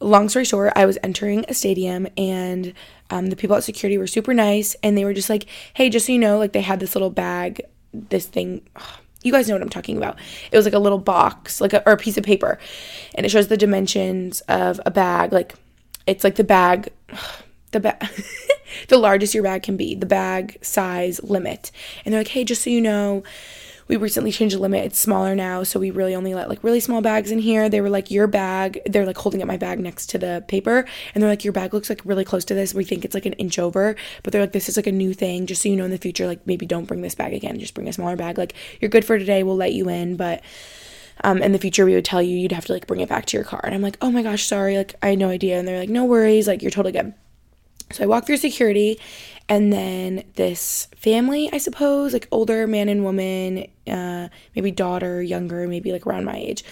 long story short, I was entering a stadium and um, the people at security were super nice and they were just like, hey, just so you know, like they had this little bag, this thing. you guys know what I'm talking about. It was like a little box, like a, or a piece of paper, and it shows the dimensions of a bag. Like it's like the bag, the bag. the largest your bag can be, the bag size limit. And they're like, hey, just so you know, we recently changed the limit. It's smaller now, so we really only let like really small bags in here. They were like, your bag, they're like holding up my bag next to the paper, and they're like, your bag looks like really close to this. We think it's like an inch over, but they're like, this is like a new thing. Just so you know in the future, like maybe don't bring this bag again. Just bring a smaller bag. Like you're good for today. We'll let you in, but um, in the future we would tell you you'd have to like bring it back to your car. And I'm like, oh my gosh, sorry, like I had no idea. And they're like, no worries, like you're totally good. So I walk through security, and then this family, I suppose, like older man and woman, uh, maybe daughter, younger, maybe like around my age,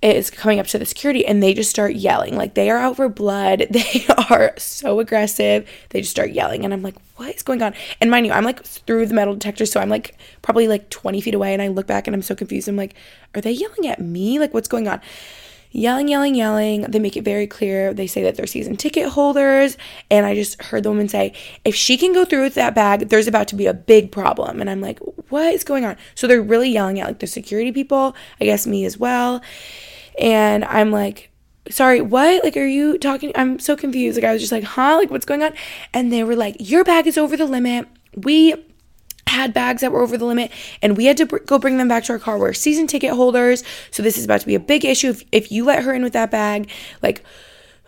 is coming up to the security and they just start yelling. Like they are out for blood. They are so aggressive. They just start yelling. And I'm like, what is going on? And mind you, I'm like through the metal detector. So I'm like probably like 20 feet away. And I look back and I'm so confused. I'm like, are they yelling at me? Like, what's going on? Yelling, yelling, yelling. They make it very clear. They say that they're season ticket holders. And I just heard the woman say, if she can go through with that bag, there's about to be a big problem. And I'm like, what is going on? So they're really yelling at like the security people, I guess me as well. And I'm like, sorry, what? Like, are you talking? I'm so confused. Like, I was just like, huh? Like, what's going on? And they were like, your bag is over the limit. We had bags that were over the limit and we had to br- go bring them back to our car. We're season ticket holders. So this is about to be a big issue. If, if you let her in with that bag, like,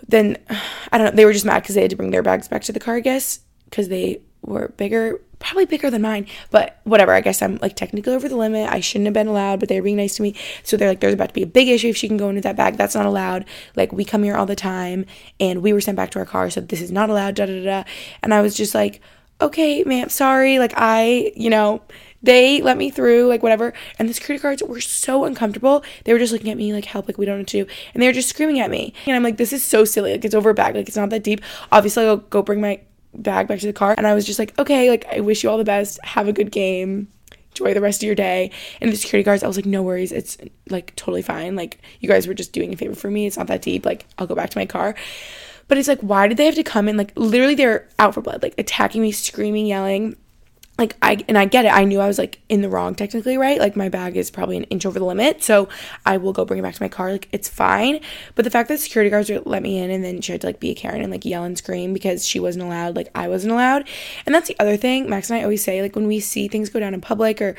then I don't know. They were just mad because they had to bring their bags back to the car, I guess, because they were bigger, probably bigger than mine. But whatever. I guess I'm like technically over the limit. I shouldn't have been allowed, but they were being nice to me. So they're like, there's about to be a big issue if she can go into that bag. That's not allowed. Like, we come here all the time and we were sent back to our car. So this is not allowed. Da da da. And I was just like, okay, ma'am, sorry. Like, I, you know, they let me through, like, whatever. And the security guards were so uncomfortable. They were just looking at me, like, help, like, we don't know what to do. And they were just screaming at me. And I'm like, this is so silly. Like, it's over a bag. Like, it's not that deep. Obviously, I'll go bring my bag back to the car. And I was just like, okay, like, I wish you all the best. Have a good game. Enjoy the rest of your day. And the security guards, I was like, no worries. It's like totally fine. Like, you guys were just doing a favor for me. It's not that deep. Like, I'll go back to my car. But it's like, why did they have to come in? Like, literally, they're out for blood, like attacking me, screaming, yelling. like I and I get it. I knew I was like in the wrong technically, right? Like my bag is probably an inch over the limit, so I will go bring it back to my car. Like it's fine. But the fact that security guards let me in and then she had to like be a Karen and like yell and scream because she wasn't allowed, like I wasn't allowed. And that's the other thing Max and I always say, like when we see things go down in public or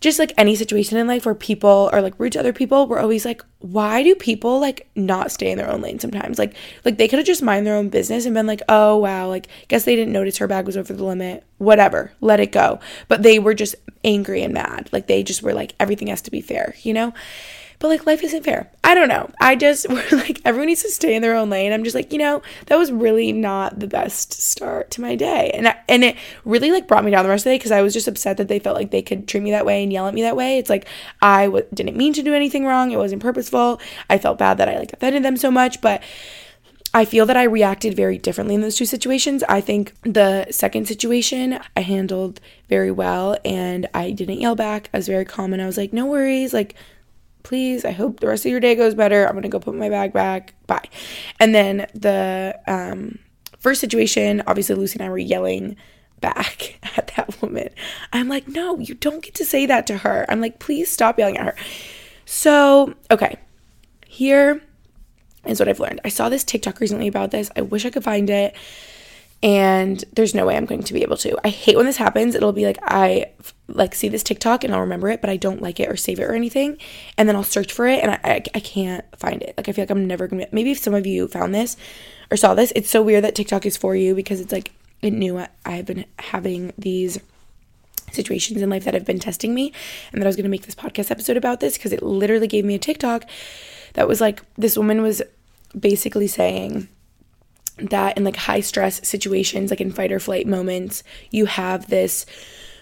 just like any situation in life where people are like rude to other people, we're always like, why do people like not stay in their own lane sometimes? Like, like they could have just mind their own business and been like, oh wow, like guess they didn't notice her bag was over the limit. Whatever, let it go. But they were just angry and mad. Like they just were like, everything has to be fair, you know? But like life isn't fair. I don't know. I just we're like everyone needs to stay in their own lane. I'm just like, you know, that was really not the best start to my day. And I, and it really like brought me down the rest of the day because I was just upset that they felt like they could treat me that way and yell at me that way. It's like I w- didn't mean to do anything wrong. It wasn't purposeful. I felt bad that I like offended them so much, but I feel that I reacted very differently in those two situations. I think the second situation I handled very well and I didn't yell back. I was very calm and I was like, no worries, like please i hope the rest of your day goes better. I'm gonna go put my bag back. Bye. And then the um, first situation obviously lucy and i were yelling back at that woman. I'm like no you don't get to say that to her. I'm like please stop yelling at her. So okay. Here is what i've learned. I saw this tiktok recently about this. I wish i could find it. And there's no way I'm going to be able to. I hate when this happens. It'll be like I like see this TikTok and I'll remember it, but I don't like it or save it or anything, and then I'll search for it and I, I, I can't find it. Like I feel like I'm never gonna. Maybe if some of you found this or saw this, it's so weird that TikTok is for you because it's like it knew I've been having these situations in life that have been testing me, and that I was gonna make this podcast episode about this because it literally gave me a TikTok that was like this woman was basically saying that in like high stress situations like in fight or flight moments you have this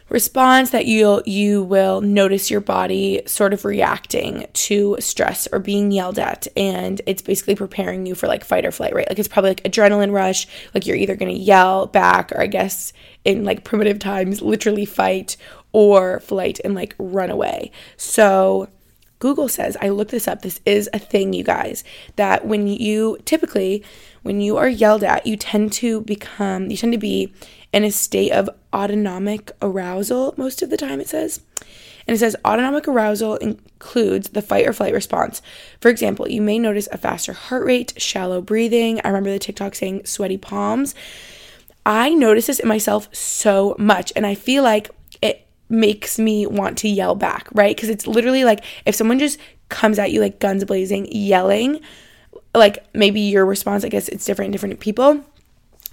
response that you'll you will notice your body sort of reacting to stress or being yelled at and it's basically preparing you for like fight or flight right? Like it's probably like adrenaline rush like you're either going to yell back or i guess in like primitive times literally fight or flight and like run away. So Google says, I looked this up, this is a thing, you guys, that when you typically, when you are yelled at, you tend to become, you tend to be in a state of autonomic arousal most of the time, it says. And it says autonomic arousal includes the fight or flight response. For example, you may notice a faster heart rate, shallow breathing. I remember the TikTok saying sweaty palms. I notice this in myself so much, and I feel like it makes me want to yell back, right? Because it's literally like if someone just comes at you like guns blazing, yelling, like maybe your response, I guess it's different in different people,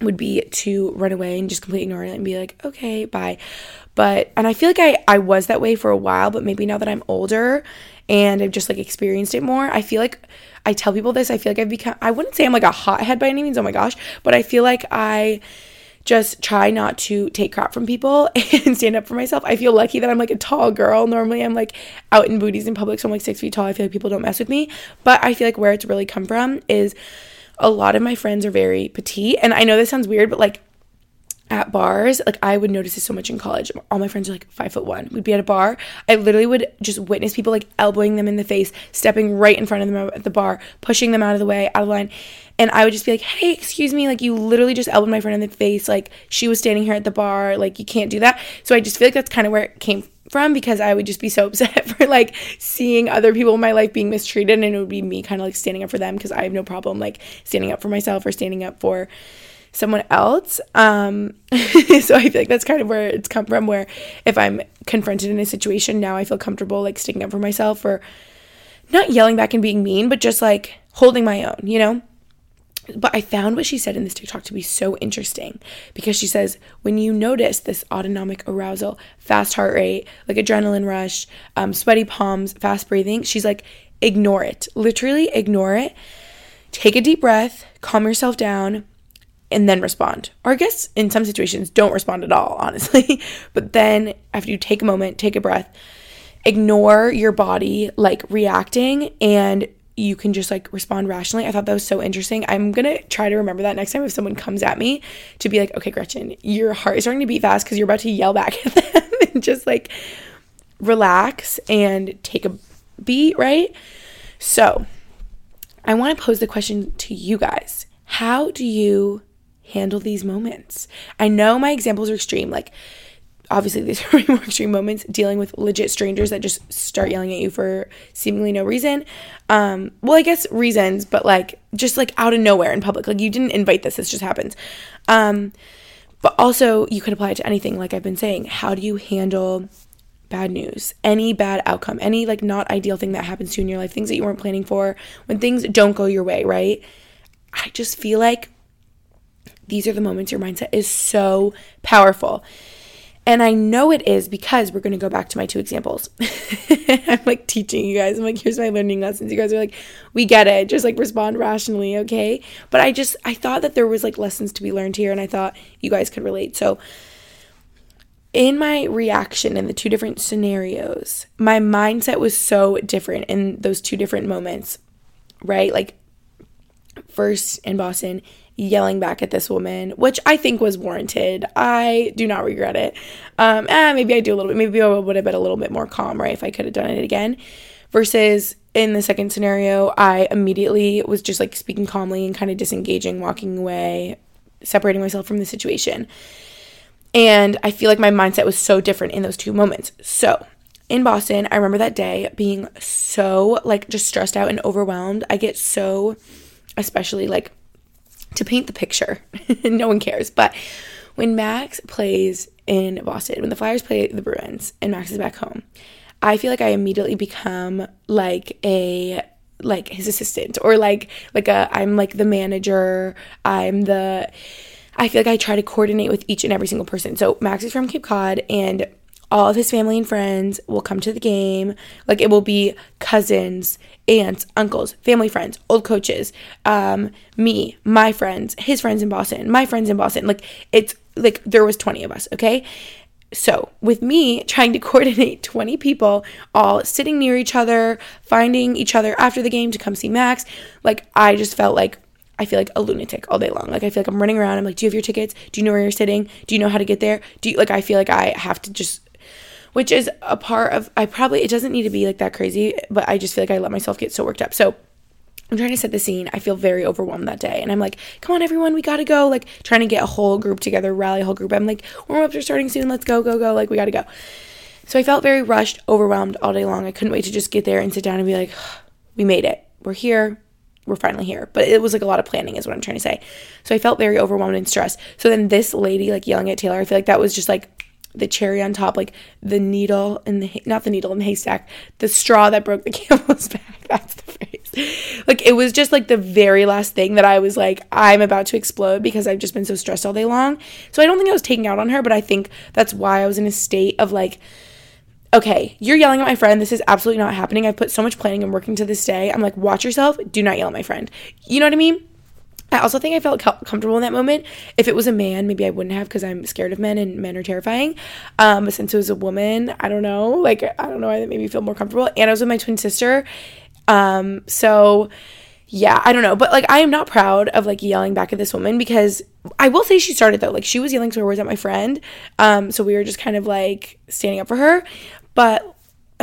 would be to run away and just completely ignore it and be like, okay, bye. But, and I feel like I, I was that way for a while, but maybe now that I'm older and I've just like experienced it more, I feel like I tell people this, I feel like I've become, I wouldn't say I'm like a hothead by any means, oh my gosh, but I feel like I, just try not to take crap from people and stand up for myself. I feel lucky that I'm like a tall girl. Normally, I'm like out in booties in public, so I'm like six feet tall. I feel like people don't mess with me. But I feel like where it's really come from is a lot of my friends are very petite. And I know this sounds weird, but like at bars, like I would notice this so much in college. All my friends are like five foot one. We'd be at a bar. I literally would just witness people like elbowing them in the face, stepping right in front of them at the bar, pushing them out of the way, out of line. And I would just be like, hey, excuse me, like you literally just elbowed my friend in the face. Like she was standing here at the bar. Like you can't do that. So I just feel like that's kind of where it came from because I would just be so upset for like seeing other people in my life being mistreated and it would be me kind of like standing up for them because I have no problem like standing up for myself or standing up for someone else. Um, so I feel like that's kind of where it's come from. Where if I'm confronted in a situation now, I feel comfortable like sticking up for myself or not yelling back and being mean, but just like holding my own, you know? But I found what she said in this TikTok to be so interesting because she says when you notice this autonomic arousal, fast heart rate, like adrenaline rush, um, sweaty palms, fast breathing, she's like, ignore it. Literally ignore it. Take a deep breath, calm yourself down, and then respond. Or I guess in some situations, don't respond at all, honestly. but then after you take a moment, take a breath, ignore your body like reacting and you can just like respond rationally. I thought that was so interesting. I'm gonna try to remember that next time if someone comes at me to be like, okay, Gretchen, your heart is starting to beat fast because you're about to yell back at them and just like relax and take a beat, right? So I wanna pose the question to you guys. How do you handle these moments. I know my examples are extreme. Like, obviously these are more extreme moments dealing with legit strangers that just start yelling at you for seemingly no reason. Um well i guess reasons but like just like out of nowhere in public. Like you didn't invite this this just happens um but also you could apply it to anything like i've been saying. How do you handle bad news? Any bad outcome any like not ideal thing that happens to you in your life things that you weren't planning for when things don't go your way right? I just feel like these are the moments your mindset is so powerful and I know it is because we're going to go back to my two examples. I'm like teaching you guys. I'm like, here's my learning lessons. You guys are like, we get it. Just like respond rationally, okay? But I just, I thought that there was like lessons to be learned here and I thought you guys could relate. So, in my reaction in the two different scenarios, my mindset was so different in those two different moments, right? Like, first in Boston, yelling back at this woman, which I think was warranted. I do not regret it. Um, eh, maybe I do a little bit. Maybe I would have been a little bit more calm, right, if I could have done it again. Versus in the second scenario, I immediately was just like speaking calmly and kind of disengaging, walking away, separating myself from the situation. And I feel like my mindset was so different in those two moments. So, in Boston, I remember that day being so like just stressed out and overwhelmed. I get so, especially like to paint the picture. no one cares. But when Max plays in Boston, when the Flyers play the Bruins and Max is back home, I feel like I immediately become like a like his assistant or like like a I'm like the manager. I'm the I feel like I try to coordinate with each and every single person. So Max is from Cape Cod and all of his family and friends will come to the game. Like it will be cousins, aunts, uncles, family friends, old coaches, um, me, my friends, his friends in Boston, my friends in Boston. Like it's like there was 20 of us, okay? So, with me trying to coordinate 20 people all sitting near each other, finding each other after the game to come see Max, like I just felt like I feel like a lunatic all day long. Like I feel like I'm running around. I'm like, "Do you have your tickets? Do you know where you're sitting? Do you know how to get there?" Do you like I feel like I have to just which is a part of I probably it doesn't need to be like that crazy, but I just feel like I let myself get so worked up. So I'm trying to set the scene. I feel very overwhelmed that day. And I'm like, come on, everyone, we gotta go. Like, trying to get a whole group together, rally a whole group. I'm like, warm ups are starting soon. Let's go, go, go. Like, we gotta go. So I felt very rushed, overwhelmed all day long. I couldn't wait to just get there and sit down and be like, we made it. We're here. We're finally here. But it was like a lot of planning, is what I'm trying to say. So I felt very overwhelmed and stressed. So then this lady, like, yelling at Taylor, I feel like that was just like the cherry on top, like the needle in the not the needle in the haystack, the straw that broke the camel's back. That's the phrase. Like it was just like the very last thing that I was like, I'm about to explode because I've just been so stressed all day long. So I don't think I was taking out on her, but I think that's why I was in a state of like, okay, you're yelling at my friend. This is absolutely not happening. I've put so much planning and working to this day. I'm like, watch yourself. Do not yell at my friend. You know what I mean? I also think I felt comfortable in that moment. If it was a man, maybe I wouldn't have because I'm scared of men and men are terrifying. Um, but since it was a woman, I don't know. Like I don't know why that made me feel more comfortable. And I was with my twin sister, um, so yeah, I don't know. But like I am not proud of like yelling back at this woman because I will say she started though. Like she was yelling swear words at my friend. Um, so we were just kind of like standing up for her. But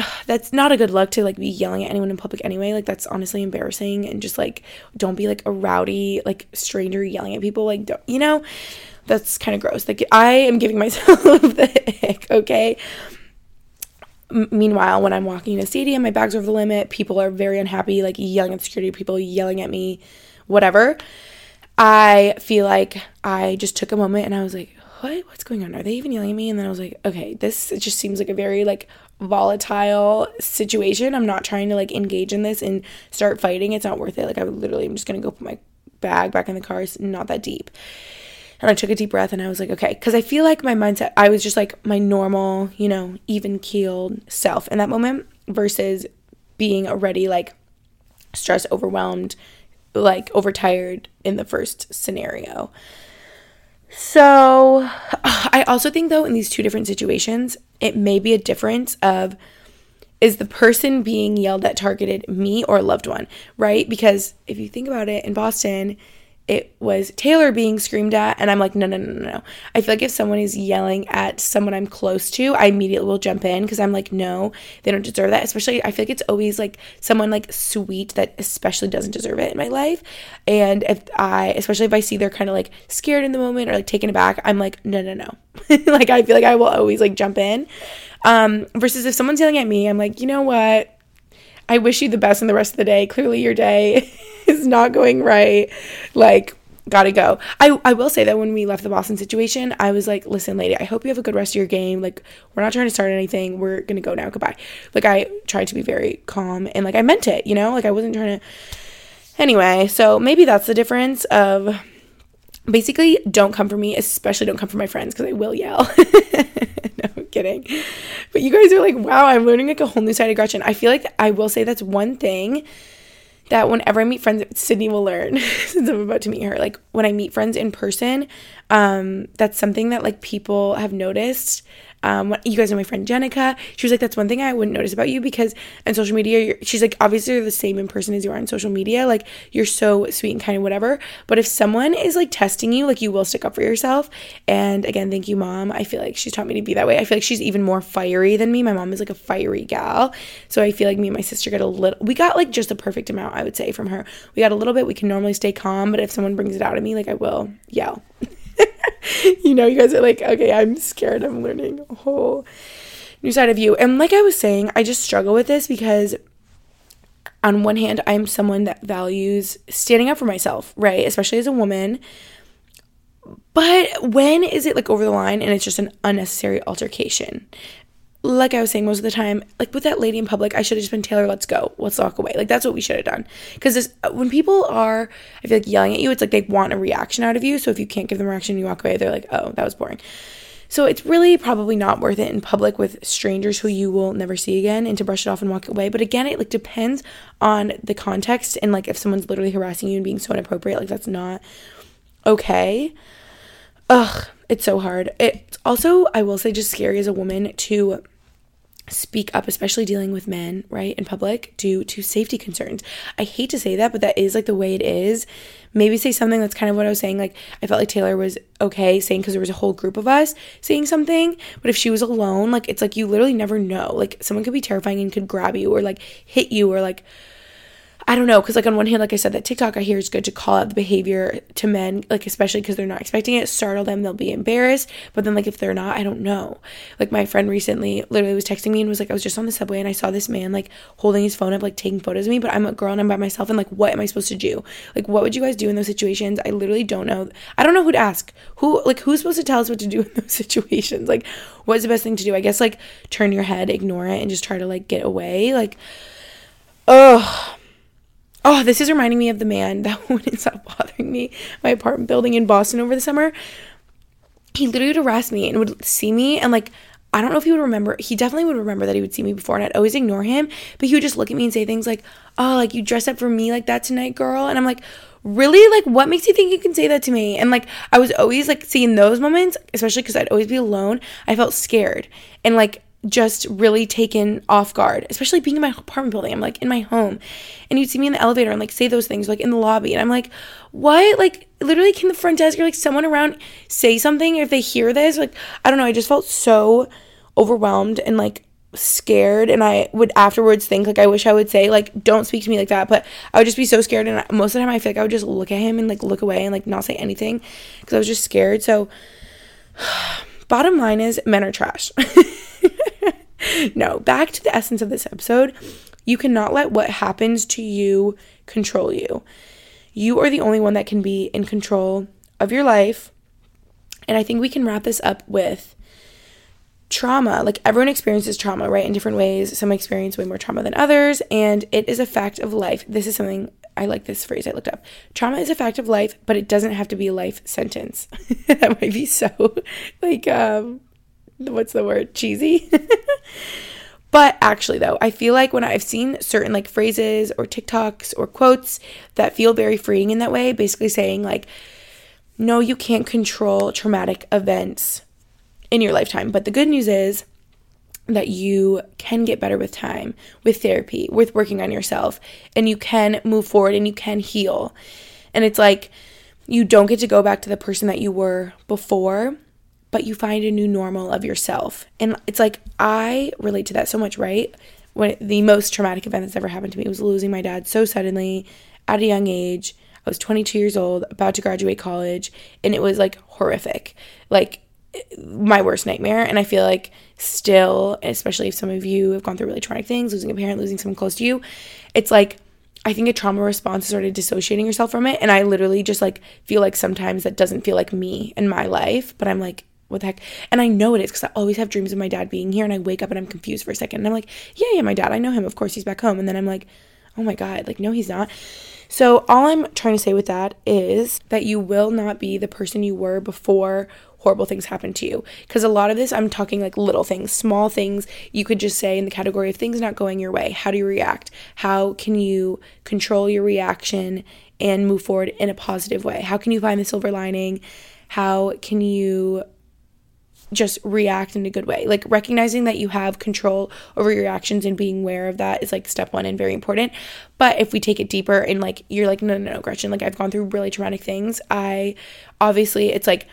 that's not a good look to like be yelling at anyone in public anyway. Like that's honestly embarrassing and just like don't be like a rowdy like stranger yelling at people. Like don't you know? That's kind of gross. Like I am giving myself the ick. Okay. Meanwhile, when I'm walking in a stadium, my bag's over the limit. People are very unhappy, like yelling at security. People yelling at me, whatever. I feel like I just took a moment and I was like, what? What's going on? Are they even yelling at me? And then I was like, okay, this just seems like a very like volatile situation. I'm not trying to like engage in this and start fighting. It's not worth it. Like I literally I'm just gonna go put my bag back in the car. It's not that deep. And I took a deep breath and I was like, okay, because I feel like my mindset, I was just like my normal, you know, even keeled self in that moment versus being already like stressed, overwhelmed, like overtired in the first scenario. So, I also think though in these two different situations, it may be a difference of is the person being yelled at targeted me or a loved one, right? Because if you think about it in Boston, it was Taylor being screamed at. And I'm like, no, no, no, no, no. I feel like if someone is yelling at someone I'm close to, I immediately will jump in because I'm like, no, they don't deserve that. Especially, I feel like it's always like someone like sweet that especially doesn't deserve it in my life. And if I, especially if I see they're kind of like scared in the moment or like taken aback, I'm like, no, no, no. like, I feel like I will always like jump in. Um, versus if someone's yelling at me, I'm like, you know what? I wish you the best in the rest of the day. Clearly, your day is not going right. Like, gotta go. I, I will say that when we left the Boston situation, I was like, listen, lady, I hope you have a good rest of your game. Like, we're not trying to start anything. We're gonna go now. Goodbye. Like, I tried to be very calm and like I meant it, you know? Like, I wasn't trying to. Anyway, so maybe that's the difference of basically don't come for me, especially don't come for my friends because I will yell. kidding. But you guys are like, wow, I'm learning like a whole new side of Gretchen. I feel like I will say that's one thing that whenever I meet friends, Sydney will learn since I'm about to meet her. Like when I meet friends in person, um, that's something that like people have noticed um, you guys know my friend Jenica. She was like, that's one thing I wouldn't notice about you because on social media, she's like, obviously you're the same in person as you are on social media. Like you're so sweet and kind of whatever. But if someone is like testing you, like you will stick up for yourself. And again, thank you, mom. I feel like she's taught me to be that way. I feel like she's even more fiery than me. My mom is like a fiery gal. So I feel like me and my sister get a little, we got like just the perfect amount, I would say, from her. We got a little bit. We can normally stay calm, but if someone brings it out of me, like I will yell. you know, you guys are like, okay, I'm scared. I'm learning a whole new side of you. And like I was saying, I just struggle with this because on one hand, I'm someone that values standing up for myself, right? Especially as a woman. But when is it like over the line and it's just an unnecessary altercation? Like I was saying most of the time, like with that lady in public, I should have just been Taylor, let's go. Let's walk away. Like that's what we should have done. Because uh, when people are, I feel like yelling at you, it's like they want a reaction out of you. So if you can't give them a reaction, you walk away, they're like, oh, that was boring. So it's really probably not worth it in public with strangers who you will never see again and to brush it off and walk away. But again, it like depends on the context and like if someone's literally harassing you and being so inappropriate, like that's not okay. Ugh, it's so hard. It's also, I will say, just scary as a woman to speak up, especially dealing with men, right, in public due to safety concerns. I hate to say that, but that is like the way it is. Maybe say something that's kind of what I was saying. Like, I felt like Taylor was okay saying because there was a whole group of us saying something, but if she was alone, like, it's like you literally never know. Like, someone could be terrifying and could grab you or like hit you or like I don't know, because like on one hand, like I said, that TikTok I hear is good to call out the behavior to men, like especially because they're not expecting it, startle them, they'll be embarrassed. But then like if they're not, I don't know. Like my friend recently literally was texting me and was like, I was just on the subway and I saw this man like holding his phone up, like taking photos of me, but I'm a girl and I'm by myself and like what am I supposed to do? Like what would you guys do in those situations? I literally don't know. I don't know who to ask. Who like who's supposed to tell us what to do in those situations? Like what's the best thing to do? I guess like turn your head, ignore it, and just try to like get away. Like, oh Oh, this is reminding me of the man that wouldn't stop bothering me. My apartment building in Boston over the summer. He literally would harass me and would see me and like I don't know if he would remember. He definitely would remember that he would see me before, and I'd always ignore him. But he would just look at me and say things like, "Oh, like you dress up for me like that tonight, girl." And I'm like, "Really? Like, what makes you think you can say that to me?" And like, I was always like seeing those moments, especially because I'd always be alone. I felt scared, and like just really taken off guard, especially being in my apartment building. I'm like in my home. And you'd see me in the elevator and like say those things, like in the lobby. And I'm like, what? Like, literally, can the front desk or like someone around say something if they hear this? Like, I don't know. I just felt so overwhelmed and like scared. And I would afterwards think, like, I wish I would say, like, don't speak to me like that. But I would just be so scared. And most of the time, I feel like I would just look at him and like look away and like not say anything because I was just scared. So, bottom line is men are trash. no, back to the essence of this episode. You cannot let what happens to you control you. You are the only one that can be in control of your life. And I think we can wrap this up with trauma. Like everyone experiences trauma, right, in different ways. Some experience way more trauma than others, and it is a fact of life. This is something I like this phrase I looked up. Trauma is a fact of life, but it doesn't have to be a life sentence. that might be so like um what's the word? Cheesy. but actually, though, I feel like when I've seen certain like phrases or TikToks or quotes that feel very freeing in that way, basically saying, like, no, you can't control traumatic events in your lifetime. But the good news is that you can get better with time, with therapy, with working on yourself, and you can move forward and you can heal. And it's like, you don't get to go back to the person that you were before, but you find a new normal of yourself. And it's like, I relate to that so much, right? When the most traumatic event that's ever happened to me was losing my dad so suddenly at a young age. I was 22 years old, about to graduate college, and it was like horrific. Like, my worst nightmare. And I feel like still, especially if some of you have gone through really traumatic things, losing a parent, losing someone close to you, it's like I think a trauma response is sort of dissociating yourself from it. And I literally just like feel like sometimes that doesn't feel like me in my life, but I'm like, what the heck? And I know it is because I always have dreams of my dad being here and I wake up and I'm confused for a second. And I'm like, yeah, yeah, my dad, I know him. Of course he's back home. And then I'm like, oh my God, like, no, he's not. So, all I'm trying to say with that is that you will not be the person you were before horrible things happen to you. Because a lot of this, I'm talking like little things, small things you could just say in the category of things not going your way. How do you react? How can you control your reaction and move forward in a positive way? How can you find the silver lining? How can you just react in a good way. Like recognizing that you have control over your actions and being aware of that is like step one and very important. But if we take it deeper and like you're like, no, no, no, Gretchen, like I've gone through really traumatic things. I obviously, it's like,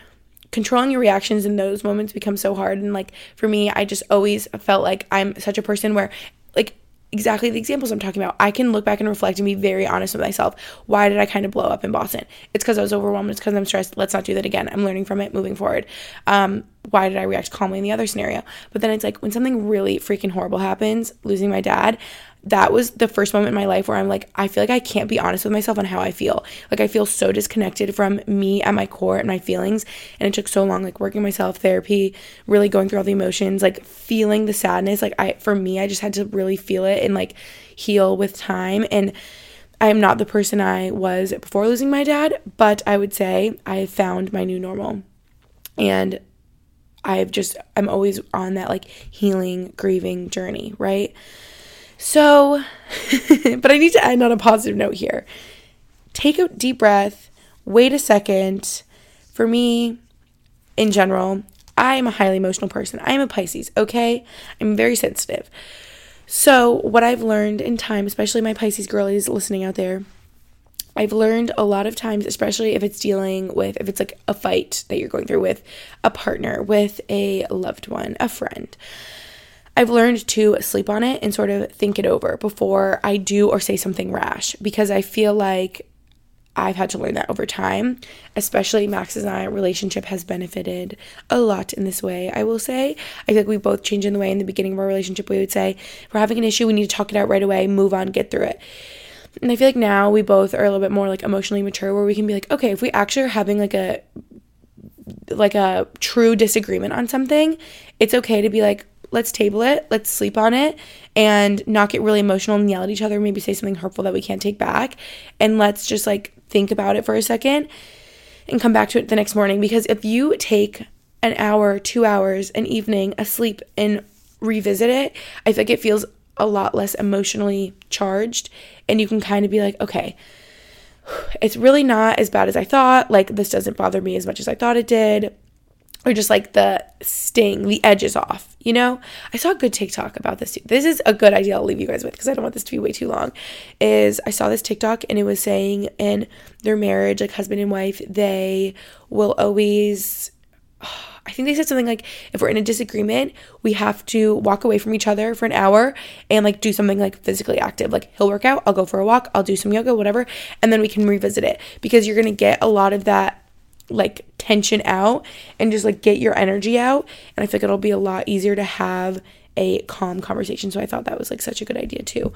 controlling your reactions in those moments becomes so hard and like for me i just always felt like i'm such a person where like exactly the examples i'm talking about i can look back and reflect and be very honest with myself why did i kind of blow up in boston it's because i was overwhelmed it's because i'm stressed let's not do that again i'm learning from it moving forward um, why did i react calmly in the other scenario but then it's like when something really freaking horrible happens losing my dad that was the first moment in my life where I'm like, I feel like I can't be honest with myself on how I feel. Like, I feel so disconnected from me at my core and my feelings. And it took so long, like, working myself, therapy, really going through all the emotions, like, feeling the sadness. Like, I, for me, I just had to really feel it and, like, heal with time. And, I am not the person I was before losing my dad, but I would say I found my new normal. And I've just, I'm always on that like healing, grieving journey, right? So, but I need to end on a positive note here. Take a deep breath, wait a second. For me, in general, I am a highly emotional person. I am a Pisces, okay? I'm very sensitive. So, what I've learned in time, especially my Pisces girlies listening out there, I've learned a lot of times, especially if it's dealing with, if it's like a fight that you're going through with a partner, with a loved one, a friend, I've learned to sleep on it and sort of think it over before I do or say something rash because I feel like I've had to learn that over time, especially Max's and I relationship has benefited a lot in this way. I will say, I feel like we both changed in the way in the beginning of our relationship. We would say, we're having an issue, we need to talk it out right away, move on, get through it. And I feel like now we both are a little bit more like emotionally mature where we can be like, okay, if we actually are having like a like a true disagreement on something, it's okay to be like, let's table it, let's sleep on it, and not get really emotional and yell at each other, maybe say something hurtful that we can't take back. And let's just like think about it for a second and come back to it the next morning. Because if you take an hour, two hours, an evening, a sleep, and revisit it, I think it feels a lot less emotionally charged. And you can kind of be like, okay, it's really not as bad as I thought. Like, this doesn't bother me as much as I thought it did or just like the sting, the edge is off, you know? I saw a good TikTok about this too. This is a good idea I'll leave you guys with because I don't want this to be way too long. Is I saw this TikTok and it was saying in their marriage, like husband and wife, they will always I think they said something like if we're in a disagreement, we have to walk away from each other for an hour and like do something like physically active. Like he'll work out, I'll go for a walk, I'll do some yoga, whatever, and then we can revisit it because you're going to get a lot of that like tension out and just like get your energy out. And I think it'll be a lot easier to have a calm conversation. So I thought that was like such a good idea too.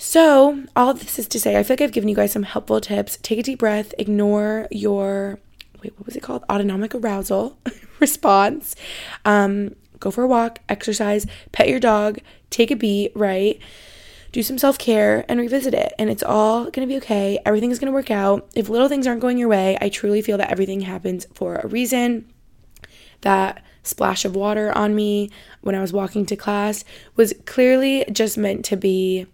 So, all of this is to say, I feel like I've given you guys some helpful tips. Take a deep breath, ignore your, wait, what was it called? Autonomic arousal response. Um, go for a walk, exercise, pet your dog, take a beat, right? do some self care and revisit it. And it's all to be okay. Everything is to work out. If little things aren't going your way, I truly feel that everything happens for a reason. That splash of water on me when I was walking to class was clearly just meant to be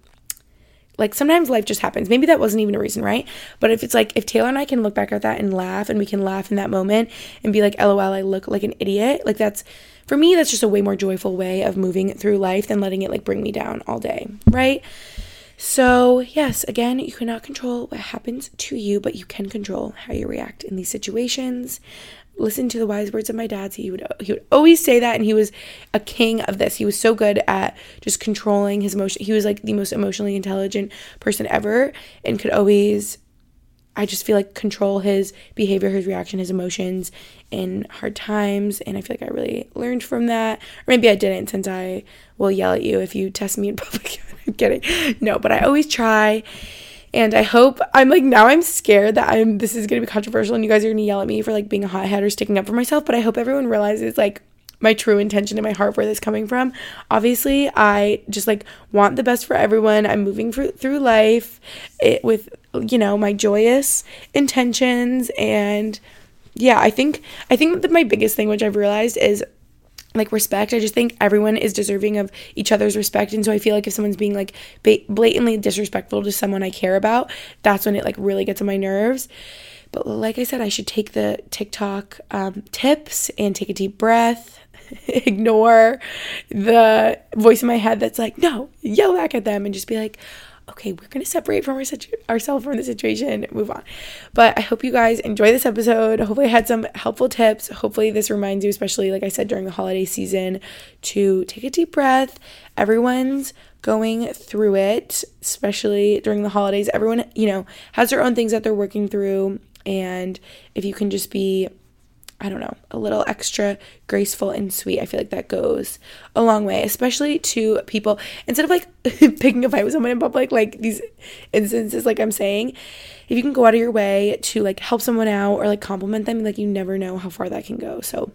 like sometimes life just happens. Maybe that wasn't even a reason, right? But if it's like if Taylor and I can look back at that and laugh and we can laugh in that moment and be like, LOL, I look like an idiot, like that's for me, that's just a way more joyful way of moving through life than letting it like bring me down all day, right? So, yes, again, you cannot control what happens to you, but you can control how you react in these situations. Listen to the wise words of my dad's. He would he would always say that, and he was a king of this. He was so good at just controlling his emotion. He was like the most emotionally intelligent person ever, and could always I just feel like control his behavior, his reaction, his emotions in hard times. And I feel like I really learned from that. Or maybe I didn't since I will yell at you if you test me in public. I'm kidding. No, but I always try. And I hope I'm like now I'm scared that I'm this is gonna be controversial and you guys are gonna yell at me for like being a hothead or sticking up for myself. But I hope everyone realizes like my true intention in my heart where this coming from. Obviously, I just like want the best for everyone. I'm moving for, through life it, with you know my joyous intentions and yeah, I think I think that my biggest thing which I've realized is like respect. I just think everyone is deserving of each other's respect. And so I feel like if someone's being like blatantly disrespectful to someone I care about, that's when it like really gets on my nerves. But like I said, I should take the TikTok um, tips and take a deep breath, ignore the voice in my head that's like, no, yell back at them and just be like, okay, we're going to separate from our situ- ourselves from the situation, move on. But I hope you guys enjoy this episode. Hopefully, I had some helpful tips. Hopefully, this reminds you, especially like I said during the holiday season, to take a deep breath. Everyone's going through it, especially during the holidays. Everyone, you know, has their own things that they're working through. And if you can just be I don't know, a little extra graceful and sweet. I feel like that goes a long way, especially to people. Instead of like picking a fight with someone in public, like these instances, like I'm saying, if you can go out of your way to like help someone out or like compliment them, like you never know how far that can go. So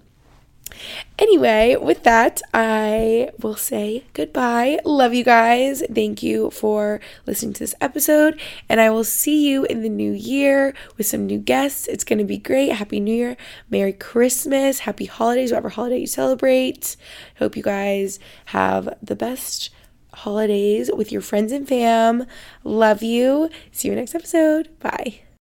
Anyway, with that, I will say goodbye. Love you guys. Thank you for listening to this episode. And I will see you in the new year with some new guests. It's going to be great. Happy New Year. Merry Christmas. Happy holidays, whatever holiday you celebrate. Hope you guys have the best holidays with your friends and fam. Love you. See you next episode. Bye.